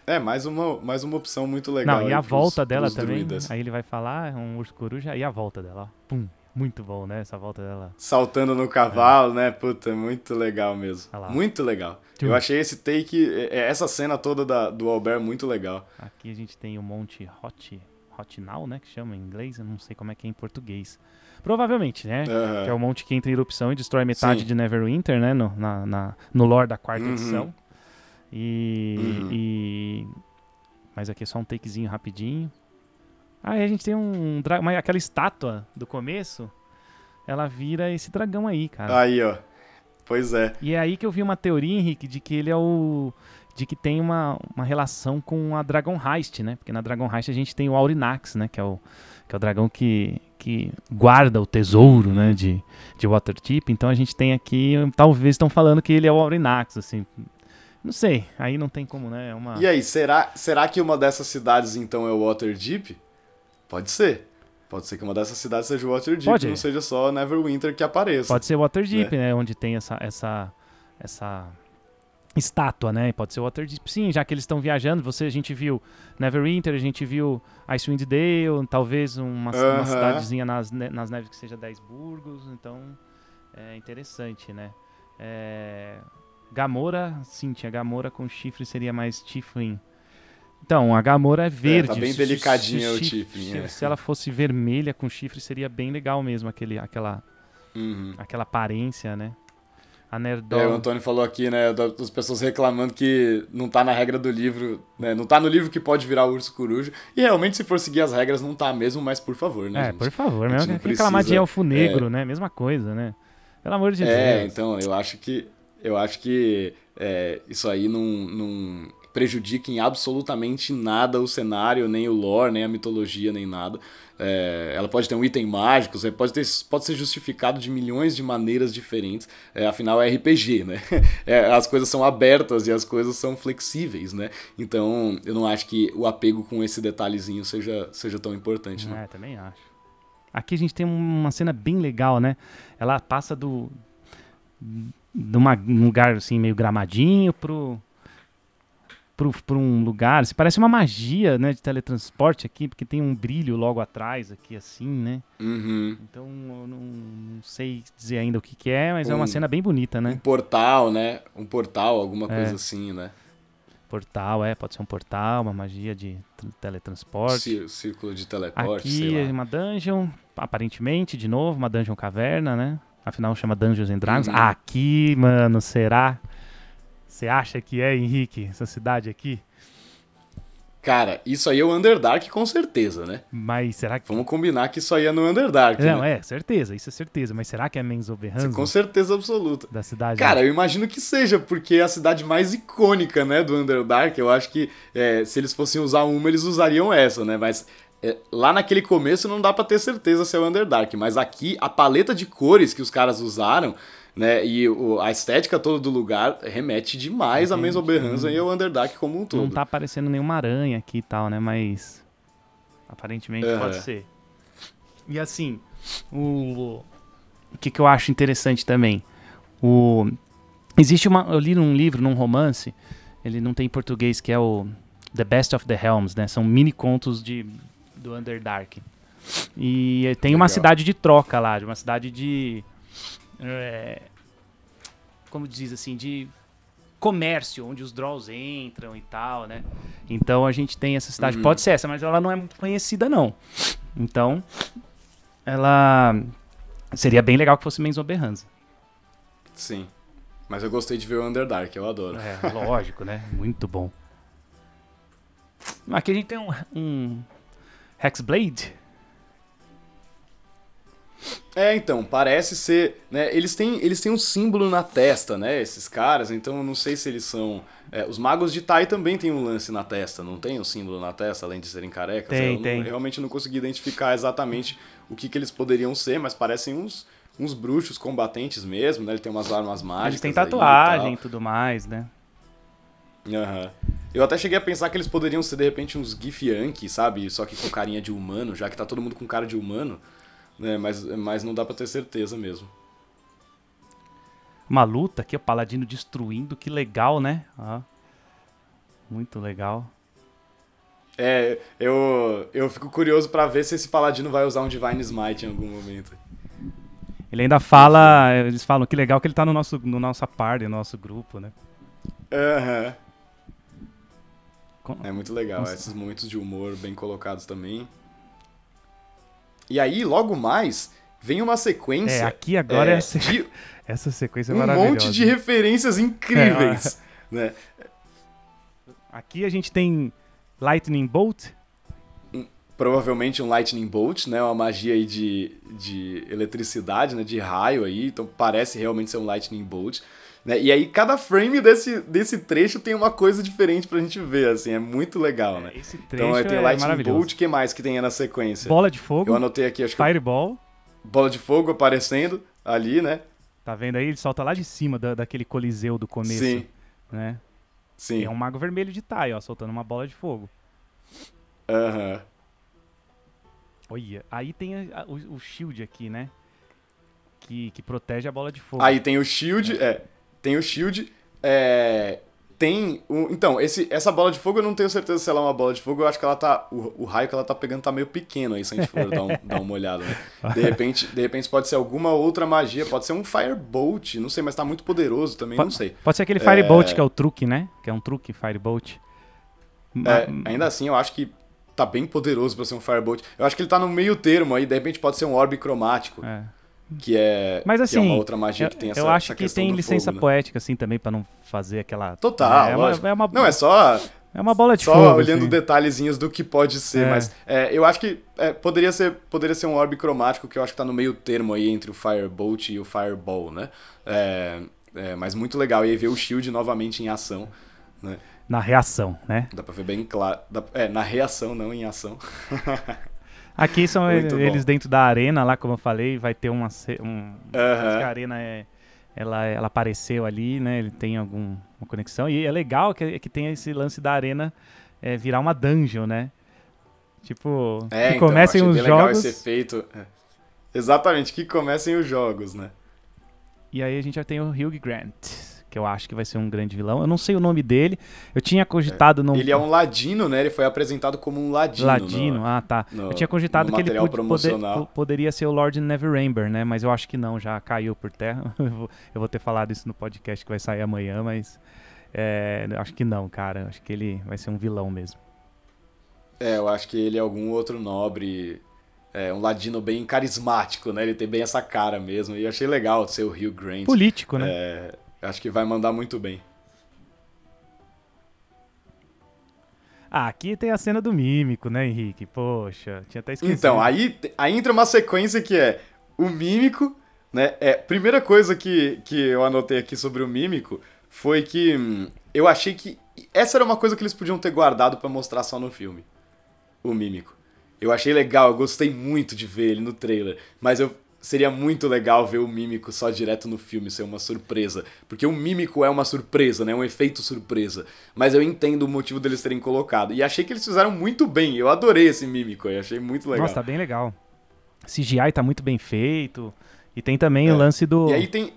É, mais uma, mais uma opção muito legal. Não, e a pros- volta dela também, druidas. aí ele vai falar, é um urso coruja, e a volta dela, ó. Pum, muito bom, né, essa volta dela. Saltando no cavalo, né? Puta, muito legal mesmo. Lá. Muito legal. Tchum. Eu achei esse take, é- é essa cena toda da- do Albert muito legal. Aqui a gente tem o Monte Hot, Hot Now, né, que chama em inglês, eu não sei como é que é em português. Provavelmente, né? Que é o monte que entra em erupção e destrói metade Sim. de Neverwinter, né? No, na, na- no lore da quarta Uhum. edição. E, Uhum. e- Mas aqui é só um takezinho rapidinho. E a gente tem um dragão. Aquela estátua do começo, ela vira esse dragão aí, cara. Aí, ó. Pois é. E é aí que eu vi uma teoria, Henrique, de que ele é o. De que tem uma, uma relação com a Dragon Heist, né? Porque na Dragon Heist a gente tem o Aurinax, né? Que é o, que é o dragão que, que guarda o tesouro, né? De, de Waterdeep. Então a gente tem aqui. Talvez estão falando que ele é o Aurinax, assim. Não sei. Aí não tem como, né? É uma. E aí, será, será que uma dessas cidades então é o Waterdeep? Pode ser. Pode ser que uma dessas cidades seja o Waterdeep, Pode. não seja só Neverwinter que apareça. Pode ser Waterdeep, né? Onde tem essa, essa, essa, estátua, né? Pode ser Waterdeep, sim, já que eles estão viajando. Você, a gente viu Neverwinter, a gente viu Icewind Dale, talvez uma, Aham. uma cidadezinha nas, nas neves que seja 10 burgos, então é interessante, né? É, Gamora, sim, tinha Gamora com chifre, seria mais Tiflin. Então, a Gamora é verde. tá bem delicadinha o Se, é. se ela fosse vermelha com chifre, seria bem legal mesmo, aquele, aquela, Uhum. aquela aparência, né? A É, o. Antônio falou aqui, né, da- das pessoas reclamando que não tá na regra do livro, né, não tá no livro que pode virar urso coruja, e realmente se for seguir as regras não tá mesmo, mas por favor, né, É, gente? por favor, mesmo que reclamar de elfo negro, né? Mesma coisa, né? Pelo amor de É, Deus. então, eu acho que eu acho que é, isso aí não, não prejudica em absolutamente nada o cenário, nem o lore, nem a mitologia, nem nada. É, ela pode ter um item mágico, pode, ter, pode ser justificado de milhões de maneiras diferentes. É, afinal, é RPG, né? É, as coisas são abertas e as coisas são flexíveis, né? Então, eu não acho que o apego com esse detalhezinho seja, seja tão importante, né? É, também acho. Aqui a gente tem uma cena bem legal, né? Ela passa do. de um lugar assim, meio gramadinho pro. Pro um lugar, se parece uma magia, né, de teletransporte aqui, porque tem um brilho logo atrás aqui, assim, né? Uhum. Então eu não, não sei dizer ainda o que, que é, mas é uma Um- cena bem bonita, Um né? portal, né? Um portal, alguma É. coisa assim, né? Portal, é, pode ser um portal, uma magia de tr- teletransporte. Cí- Círculo de teleporte, Aqui sei é lá. uma dungeon, aparentemente, de novo, uma dungeon caverna, né? Afinal chama Dungeons and Dragons. Uhum. Aqui, mano, será? Você acha que é, Henrique, essa cidade aqui? Cara, isso aí é o Underdark com certeza, né? Mas será que... Vamos combinar que isso aí é no Underdark, Não, né? é, certeza, isso é certeza. Mas será que é Menzo Berranzo Com certeza absoluta. da cidade? Cara, eu imagino que seja, porque é a cidade mais icônica, né, do Underdark. Eu acho que é, se eles fossem usar uma, eles usariam essa, né? Mas é, lá naquele começo não dá pra ter certeza se é o Underdark. Mas aqui, a paleta de cores que os caras usaram, né, e o- a estética toda do lugar remete demais a Entendi. Menzo Berranza e ao Underdark como um todo. Não tá aparecendo nenhuma aranha aqui e tal, né? Mas aparentemente Aham. pode ser. E assim, o o que, que eu acho interessante também, o existe uma, eu li num livro, num romance, ele não tem em português que é o The Best of the Helms, né? São mini contos de do Underdark. E tem uma Legal. cidade de troca lá, de uma cidade de é, como diz assim, de comércio, onde os Draws entram e tal, né? Então a gente tem essa cidade, Uhum. pode ser essa, mas ela não é muito conhecida não. Então, ela seria bem legal que fosse Menzo Berranza. Sim. Mas eu gostei de ver o Underdark, eu adoro. É, lógico, né? Muito bom. Aqui a gente tem um, um Hexblade. É, então, parece ser, né, eles têm, eles têm um símbolo na testa, né, esses caras, então eu não sei se eles são, é, os magos de Tai também têm um lance na testa, não tem um símbolo na testa, além de serem carecas? Tem, eu não- tem. realmente não consegui identificar exatamente o que, que eles poderiam ser, mas parecem uns, uns bruxos combatentes mesmo, né, ele tem umas armas mágicas Eles têm tatuagem e tudo mais, né? Aham. Eu até cheguei a pensar que eles poderiam ser, de repente, uns Gif Yankee, sabe? Só que com carinha de humano, já que tá todo mundo com cara de humano, né? Mas, mas não dá pra ter certeza mesmo. Uma luta aqui, o Paladino destruindo, que legal, né? Ó. Muito legal. É, eu, eu fico curioso pra ver se esse paladino vai usar um Divine Smite em algum momento. Ele ainda fala, eles falam que legal que ele tá no nosso, no nossa party, no nosso grupo, né? Aham. Com- É muito legal, Nossa. esses momentos de humor bem colocados também. E aí, logo mais, vem uma sequência É, aqui agora é, é essa, de essa sequência é um maravilhosa. monte de referências incríveis. né? Aqui a gente tem Lightning Bolt. provavelmente um Lightning Bolt, né? Uma magia aí de, de eletricidade, né? De raio aí. Então parece realmente ser um Lightning Bolt. Né? E aí cada frame desse, desse trecho tem uma coisa diferente pra gente ver, assim. É muito legal, né? Esse trecho Então aí tem é Lightning. Bolt, o que mais que tem na sequência? Bola de fogo, Eu anotei aqui, acho que Fireball. bola de fogo aparecendo ali, né? Tá vendo aí? Ele solta lá de cima da, daquele coliseu do começo. Sim, Né? sim. É um mago vermelho de Tai, ó, soltando uma bola de fogo. Aham. Olha, aí tem a- a- o, o shield aqui, né? Que, que protege a bola de fogo. Aí tem o shield, é. Tem o shield. é, tem. Um, então, esse, essa bola de fogo eu não tenho certeza se ela é uma bola de fogo. Eu acho que ela tá. O, o raio que ela tá pegando tá meio pequeno aí, se a gente for dar, um, dar uma olhada, né? De repente, de repente pode ser alguma outra magia, pode ser um Firebolt, não sei, mas tá muito poderoso também, pode, não sei. Pode ser aquele Firebolt é... que é o truque, né? Que é um truque, Firebolt. É, ainda assim, eu acho que tá bem poderoso pra ser um Firebolt. Eu acho que ele tá no meio termo aí, de repente pode ser um orbe cromático. É. Que é, Mas, assim, que é uma outra magia eu, que tem essa Eu acho essa que tem licença fogo, né? poética, assim, também, pra não fazer aquela. Total, é, lógico. Uma, é uma, Não, é só. É uma bola de só fogo. olhando assim. detalhezinhos do que pode ser, É. mas é, eu acho que é, poderia, ser, poderia ser um orbe cromático que eu acho que tá no meio termo aí entre o Firebolt e o Fireball, né? É, é, mas muito legal. E aí ver o Shield novamente em ação, né? Na reação, né? Dá pra ver bem claro. dá- é, na reação, não em ação. Aqui são Muito eles bom. dentro da arena, lá, como eu falei, vai ter uma. Um, que a arena é. Ela, ela apareceu ali, né? Ele tem alguma conexão. E é legal que, que tem esse lance da arena é, virar uma dungeon, né? Tipo, É, que então, comecem os jogos. esse efeito. Exatamente, que comecem os jogos, né? E aí a gente já tem o Hugh Grant, que eu acho que vai ser um grande vilão. Eu não sei o nome dele. Eu tinha cogitado no. Ele é um ladino, né? Ele foi apresentado como um ladino. Ladino, no- ah tá. no- eu tinha cogitado que ele poder- poderia ser o Lord Neverember, né? Mas eu acho que não, já caiu por terra. eu, vou, eu vou ter falado isso no podcast que vai sair amanhã, mas é, eu acho que não, cara. Acho que ele vai ser um vilão mesmo. É, eu acho que ele é algum outro nobre. É, um ladino bem carismático, né? Ele tem bem essa cara mesmo. E eu achei legal ser o Hugh Grant. Político, né? É, acho que vai mandar muito bem. Ah, aqui tem a cena do mímico, né, Henrique? Poxa, tinha até esquecido. Então, aí, aí entra uma sequência que é o mímico, né? É, primeira coisa que, que eu anotei aqui sobre o mímico foi que hum, eu achei que essa era uma coisa que eles podiam ter guardado pra mostrar só no filme. O mímico. Eu achei legal, eu gostei muito de ver ele no trailer, mas eu seria muito legal ver o mímico só direto no filme, ser uma surpresa, porque o mímico é uma surpresa, né? Um efeito surpresa. Mas eu entendo o motivo deles terem colocado e achei que eles fizeram muito bem. Eu adorei esse mímico, eu achei muito legal. Nossa, tá bem legal. CGI tá muito bem feito. E tem também É. o lance do. E aí tem.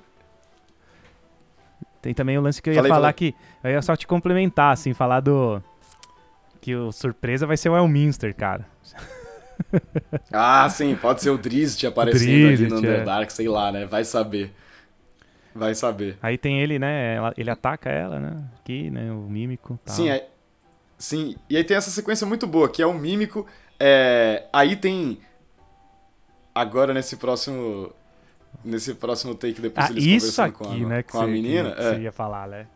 Tem também o lance que eu ia Falei, falar falei. que. Eu ia só te complementar, assim, falar do. Que o surpresa vai ser o Elminster, cara. Ah, sim, pode ser o Drizzt aparecendo Drizzt, ali no é. Underdark, sei lá, né? Vai saber. Vai saber. Aí tem ele, né? ele ataca ela, né? Aqui, né? O mímico. Tal. Sim, é, sim, e aí tem essa sequência muito boa, que é o mímico. é, aí tem. Agora nesse próximo. Nesse próximo take, depois Ah, eles isso conversando aqui, com a, né? com a você- menina. Que, é. você ia falar, né?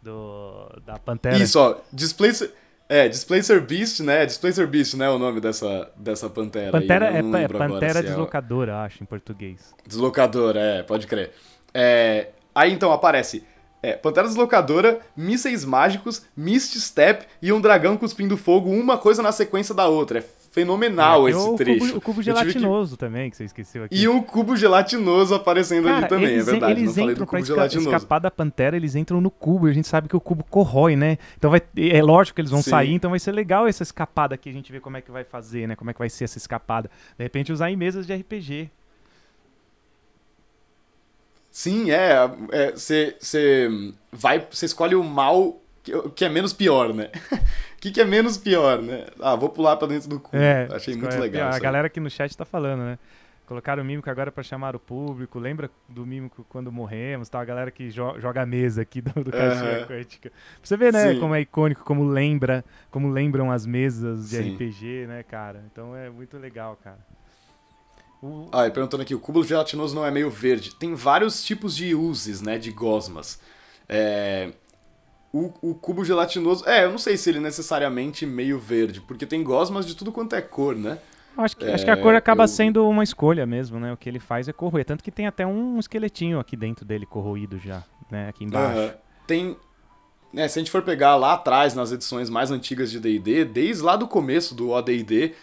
Do, da Pantera. Isso, ó. Displacer, é, Displacer Beast, né? Displacer Beast, né? O nome dessa, dessa pantera. aí, Pantera né? é, é Pantera é Deslocadora, eu acho, em português. Deslocadora, é, pode crer. É, aí então aparece é, Pantera Deslocadora, mísseis mágicos, Mist Step e um dragão cuspindo fogo, uma coisa na sequência da outra. É fenomenal E esse o trecho. Cubo, o cubo tive que- gelatinoso também, que você esqueceu aqui. E um cubo gelatinoso aparecendo Cara, ali também, eles, é verdade. eles não falei entram do pra gelatinoso. escapar da Pantera, eles entram no cubo, e a gente sabe que o cubo corrói, né? Então vai, é lógico que eles vão Sim. sair, então vai ser legal essa escapada aqui, a gente ver como é que vai fazer, né? Como é que vai ser essa escapada. De repente usar em mesas de RPG. Sim, é. Você vai. Você escolhe o mal que, que é menos pior, né? O que, que é menos pior, né? Ah, vou pular pra dentro do cubo. É, Achei muito é- legal. A galera aqui no chat tá falando, né? Colocaram o Mímico agora pra chamar o público. Lembra do Mímico quando morremos? Tá? A galera que jo- joga a mesa aqui do, do Caixinha Aham. Quântica. Pra você ver, né? Sim. Como é icônico, como lembra, como lembram as mesas de Sim. RPG, né, cara? Então é muito legal, cara. O- Ah, e perguntando aqui, o cubo gelatinoso não é meio verde. Tem vários tipos de uses, né, de gosmas. É, O, o cubo gelatinoso... É, eu não sei se ele é necessariamente meio verde, porque tem gosmas de tudo quanto é cor, né? acho, que, é, acho que a cor acaba eu- sendo uma escolha mesmo, né? O que ele faz é corroer. Tanto que tem até um esqueletinho aqui dentro dele corroído já, né? Aqui embaixo. Aham. Tem... né, se a gente for pegar lá atrás, nas edições mais antigas de D&D, desde lá do começo do OD&D,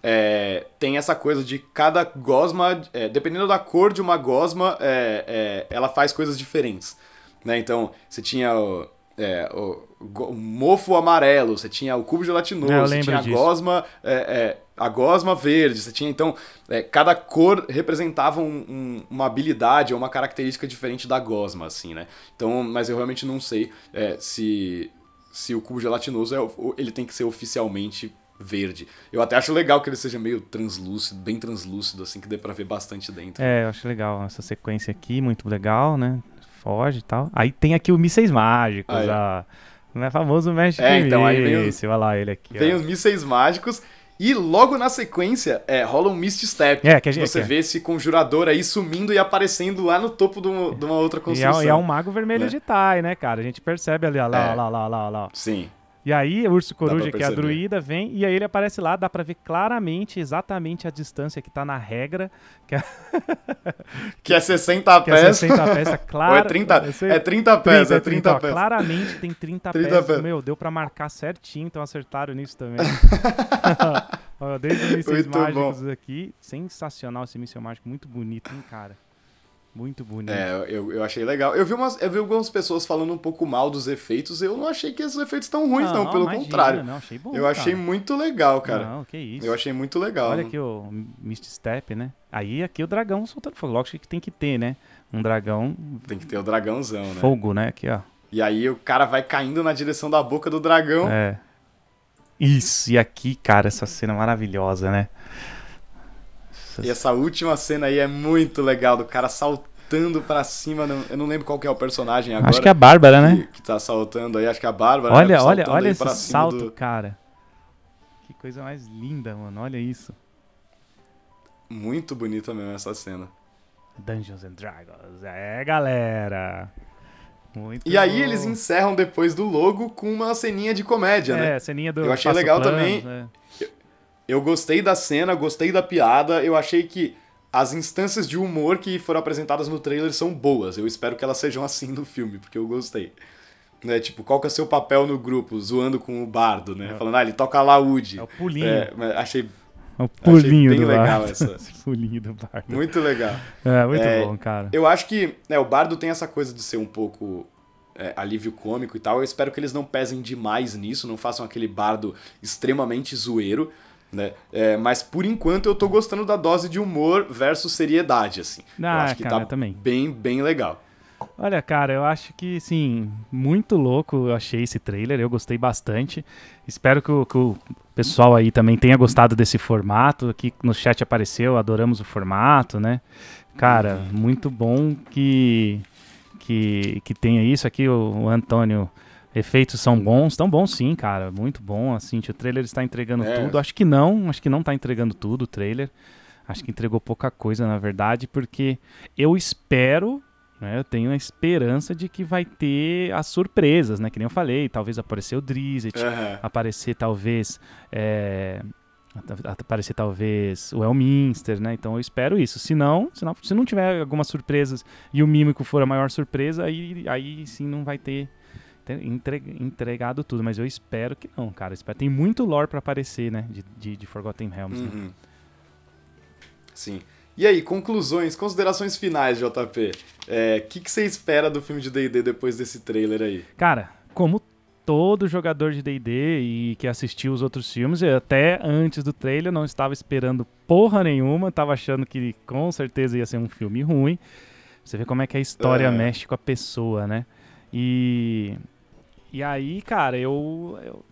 é, tem essa coisa de cada gosma, é, dependendo da cor de uma gosma, é, é, ela faz coisas diferentes. Né? Então, você tinha o, é, o, mofo amarelo, você tinha o cubo gelatinoso, É, você tinha a disso. gosma... é, é, a gosma verde, você tinha então. É, cada cor representava um, um, uma habilidade ou uma característica diferente da gosma, assim, né? Então, mas eu realmente não sei se, se o cubo gelatinoso é, ele tem que ser oficialmente verde. Eu até acho legal que ele seja meio translúcido, bem translúcido, assim, que dê pra ver bastante dentro. É, eu acho legal essa sequência aqui, muito legal, né? Foge e tal. Aí tem aqui o Mísseis Mágicos, é. a... Não é famoso Magic É, então aí vem o... olha lá ele aqui. Vem ó. os mísseis mágicos e logo na sequência, é, rola um Mist Step. É, que a gente, você é. vê esse conjurador aí sumindo e aparecendo lá no topo de uma, de uma outra construção. E é, e é, um mago vermelho né? de Tai, né, cara? A gente percebe ali, ó, lá, é. lá, lá, lá, lá. Sim. E aí, o urso coruja, que é a druida, vem e aí ele aparece lá, dá pra ver claramente, exatamente a distância que tá na regra. Que é, que é 60 que é pés. É 60 pés, claro. é 30, é 30 pés, 30, é 30, 30 pés. claramente tem 30, 30 pés. pés. Meu, deu pra marcar certinho, então acertaram nisso também. Desde os mísseis mágicos bom. aqui. Sensacional esse míssil mágico, muito bonito, hein, cara. Muito bonito. É, eu, eu achei legal. Eu vi, umas, eu vi algumas pessoas falando um pouco mal dos efeitos. Eu não achei que esses efeitos tão ruins, não. não pelo imagina, contrário. Não, achei bom, eu cara. achei muito legal, cara. Não, que isso. Eu achei muito legal. Olha aqui o Mist Step, né? Aí aqui o dragão soltando fogo. Lógico que tem que ter, né? Um dragão. Tem que ter o dragãozão, né? Fogo, né? Aqui, ó. E aí o cara vai caindo na direção da boca do dragão. É. Isso, e aqui, cara, essa cena maravilhosa, né? E essa última cena aí é muito legal, do cara saltando pra cima. Eu não lembro qual que é o personagem agora. Acho que é a Bárbara, né? Que, que tá saltando aí, acho que é a Bárbara. Olha, né? olha, olha esse salto, do... cara. Que coisa mais linda, mano. Olha isso. Muito bonita mesmo essa cena. Dungeons and Dragons. É, galera. Muito e aí eles encerram depois do logo com uma ceninha de comédia, é, né? É, ceninha do Eu achei legal planos, também. É. Eu, gostei da cena, gostei da piada. Eu achei que as instâncias de humor que foram apresentadas no trailer são boas. Eu espero que elas sejam assim no filme, porque eu gostei. Né, tipo, qual que é o seu papel no grupo? Zoando com o bardo, né? É. Falando, ah, ele toca alaúde. É o pulinho. É, achei é o pulinho achei bem do legal bardo. essa. pulinho do bardo. Muito legal. É, muito é, bom, cara. Eu acho que né, o bardo tem essa coisa de ser um pouco é, alívio cômico e tal. Eu espero que eles não pesem demais nisso, não façam aquele bardo extremamente zoeiro. Né? É, mas por enquanto eu tô gostando da dose de humor versus seriedade, assim. Ah, eu acho que cara, tá também. bem, bem legal. Olha, cara, eu acho que, sim, muito louco eu achei esse trailer, eu gostei bastante. Espero que o, que o pessoal aí também tenha gostado desse formato. Aqui no chat apareceu, adoramos o formato, né? Cara, uhum. muito bom que, que, que tenha isso. Aqui o, o Antônio Efeitos são bons, tão bons sim, cara, muito bom, assim, o trailer está entregando é. tudo. Acho que não, acho que não está entregando tudo o trailer. Acho que entregou pouca coisa, na verdade, porque eu espero, né, eu tenho a esperança de que vai ter as surpresas, né, que nem eu falei, talvez aparecer o Drizzt, uhum. aparecer talvez é, aparecer talvez o Elminster, né? Então eu espero isso. Se não, se não, se não tiver algumas surpresas e o Mímico for a maior surpresa, aí, aí sim não vai ter entregado tudo, mas eu espero que não, cara. Espero. Tem muito lore para aparecer, né? De, de, de Forgotten Realms. Né? Uhum. Né? Sim. E aí, conclusões, considerações finais, JP. O é, que, que você espera do filme de D&D depois desse trailer aí? Cara, como todo jogador de D&D e que assistiu os outros filmes, até antes do trailer não estava esperando porra nenhuma, estava achando que com certeza ia ser um filme ruim. Você vê como é que a história é. mexe com a pessoa, né? E e aí, cara, eu, eu,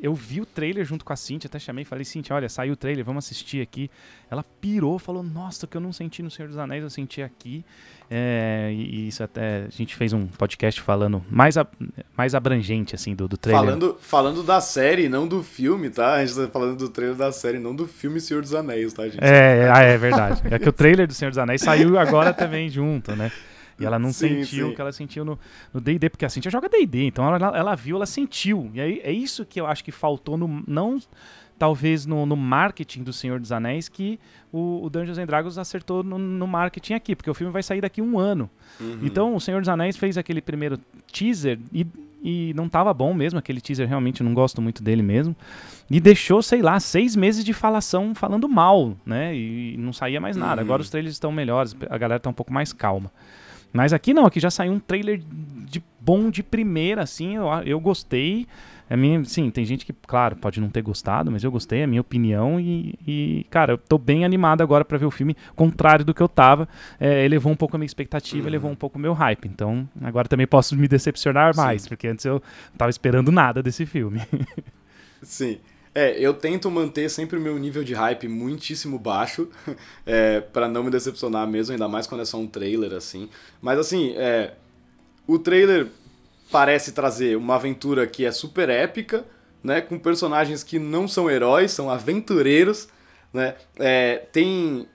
eu vi o trailer junto com a Cintia, até chamei e falei, Cintia, olha, saiu o trailer, vamos assistir aqui. Ela pirou, falou, nossa, o que eu não senti no Senhor dos Anéis, eu senti aqui. É, e isso até, a gente fez um podcast falando mais, a, mais abrangente, assim, do, do trailer. Falando, falando da série, não do filme, tá? A gente tá falando do trailer da série, não do filme Senhor dos Anéis, tá, gente? É, ah, é verdade. É que o trailer do Senhor dos Anéis saiu agora também junto, né? E ela não sim, sentiu o que ela sentiu no D&D, porque a Cintia joga D&D, então ela, ela viu, ela sentiu. E aí é isso que eu acho que faltou no... Não talvez no, no marketing do Senhor dos Anéis que o, o Dungeons and Dragons acertou no, no, marketing aqui, porque o filme vai sair daqui um ano. Uhum. Então o Senhor dos Anéis fez aquele primeiro teaser e, e não tava bom mesmo, aquele teaser realmente não gosto muito dele mesmo. E deixou, sei lá, seis meses de falação falando mal, né? E, e não saía mais nada. Uhum. Agora os trailers estão melhores, a galera tá um pouco mais calma. Mas aqui não, aqui já saiu um trailer de bom de primeira, assim, eu, eu gostei. É minha, sim, tem gente que, claro, pode não ter gostado, mas eu gostei, é a minha opinião e, e cara, eu tô bem animado agora para ver o filme, contrário do que eu tava. É, elevou um pouco a minha expectativa, uhum. elevou um pouco o meu hype. Então, agora também posso me decepcionar mais, sim. porque antes eu não tava esperando nada desse filme. sim. É, eu tento manter sempre o meu nível de hype muitíssimo baixo, é, para não me decepcionar mesmo, ainda mais quando é só um trailer, assim. Mas assim, é, o trailer parece trazer uma aventura que é super épica, né? Com personagens que não são heróis, são aventureiros, né? É, tem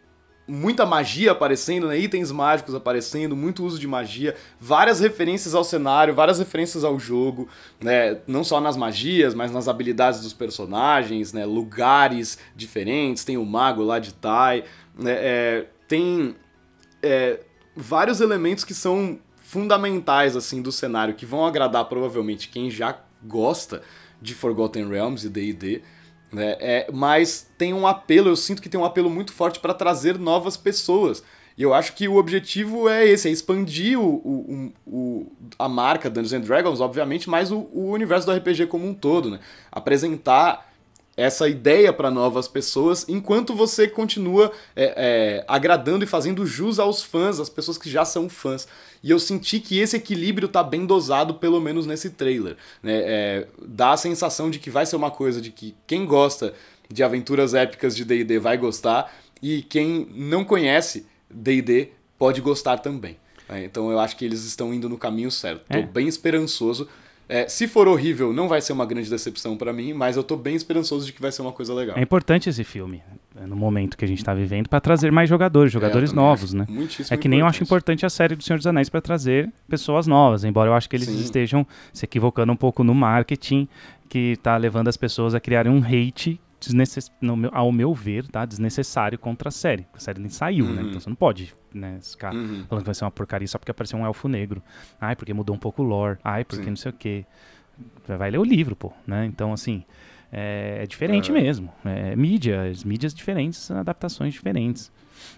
muita magia aparecendo, né? itens mágicos aparecendo, muito uso de magia, várias referências ao cenário, várias referências ao jogo, né? não só nas magias, mas nas habilidades dos personagens, né? lugares diferentes, tem o mago lá de Tai, né? é, tem é, vários elementos que são fundamentais assim do cenário que vão agradar provavelmente quem já gosta de Forgotten Realms e D&D, né? É, mas tem um apelo, eu sinto que tem um apelo muito forte para trazer novas pessoas. E eu acho que o objetivo é esse, é expandir o, o, o, a marca Dungeons and Dragons, obviamente, mas o, o universo do RPG como um todo, né? Apresentar essa ideia para novas pessoas, enquanto você continua é, é, agradando e fazendo jus aos fãs, às pessoas que já são fãs. E eu senti que esse equilíbrio tá bem dosado, pelo menos nesse trailer. Né? É, dá a sensação de que vai ser uma coisa de que quem gosta de aventuras épicas de D&D vai gostar, e quem não conhece D&D pode gostar também. Né? Então eu acho que eles estão indo no caminho certo. Tô é. bem esperançoso é, se for horrível, não vai ser uma grande decepção para mim, mas eu tô bem esperançoso de que vai ser uma coisa legal. É importante esse filme, né, no momento que a gente tá vivendo, para trazer mais jogadores, jogadores é, novos, né? É que nem eu acho importante a série do Senhor dos Anéis para trazer pessoas novas, embora eu acho que eles Sim. estejam se equivocando um pouco no marketing, que tá levando as pessoas a criarem um hate desnecess... meu, ao meu ver, tá? desnecessário contra a série. A série nem saiu, né? uhum. né? Então você não pode, né? Ficar uhum. falando que vai ser uma porcaria só porque apareceu um elfo negro. Ai, porque mudou um pouco o lore. Ai, porque Sim. não sei o quê. Vai ler o livro, pô, né? Então, assim, é, é diferente é. mesmo. É mídias, mídias diferentes, adaptações diferentes.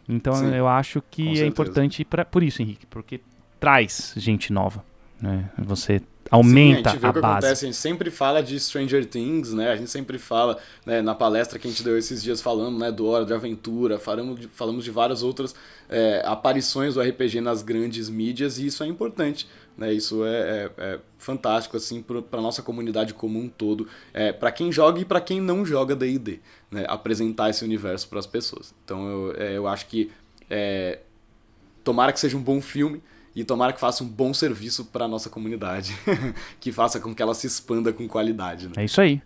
Então, Sim. eu acho que é importante pra, por isso, Henrique, porque traz gente nova. Né? Você aumenta Sim, a, gente vê a o que base. Acontece, a gente sempre fala de Stranger Things, né? A gente sempre fala, né, na palestra que a gente deu esses dias falando, né, do Hora de Aventura, falamos de, falamos de várias outras é, aparições do RPG nas grandes mídias e isso é importante. Né, isso é, é, é fantástico assim para nossa comunidade como um todo, é, para quem joga e para quem não joga D&D, né, apresentar esse universo para as pessoas. Então eu, é, eu acho que é, tomara que seja um bom filme, e tomara que faça um bom serviço para nossa comunidade, que faça com que ela se expanda com qualidade. Né? É isso aí.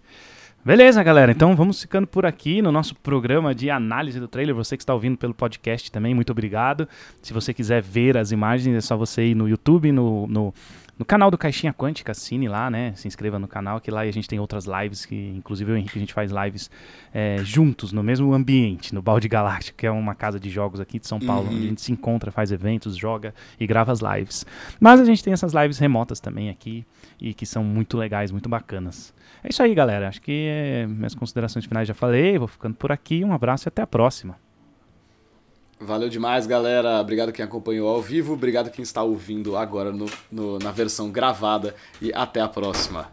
Beleza, galera. Então vamos ficando por aqui no nosso programa de análise do trailer. Você que está ouvindo pelo podcast também, muito obrigado. Se você quiser ver as imagens, é só você ir no YouTube, no, no no canal do Caixinha Quântica, assine lá, né? Se inscreva no canal, que lá a gente tem outras lives, que inclusive eu e o Henrique a gente faz lives é, juntos, no mesmo ambiente, no Balde Galáctico, que é uma casa de jogos aqui de São Paulo, uhum. onde a gente se encontra, faz eventos, joga e grava as lives. Mas a gente tem essas lives remotas também aqui, e que são muito legais, muito bacanas. É isso aí, galera. Acho que é, minhas considerações finais já falei, vou ficando por aqui. Um abraço e até a próxima. Valeu demais, galera. Obrigado quem acompanhou ao vivo. Obrigado quem está ouvindo agora no, no, na versão gravada. E até a próxima.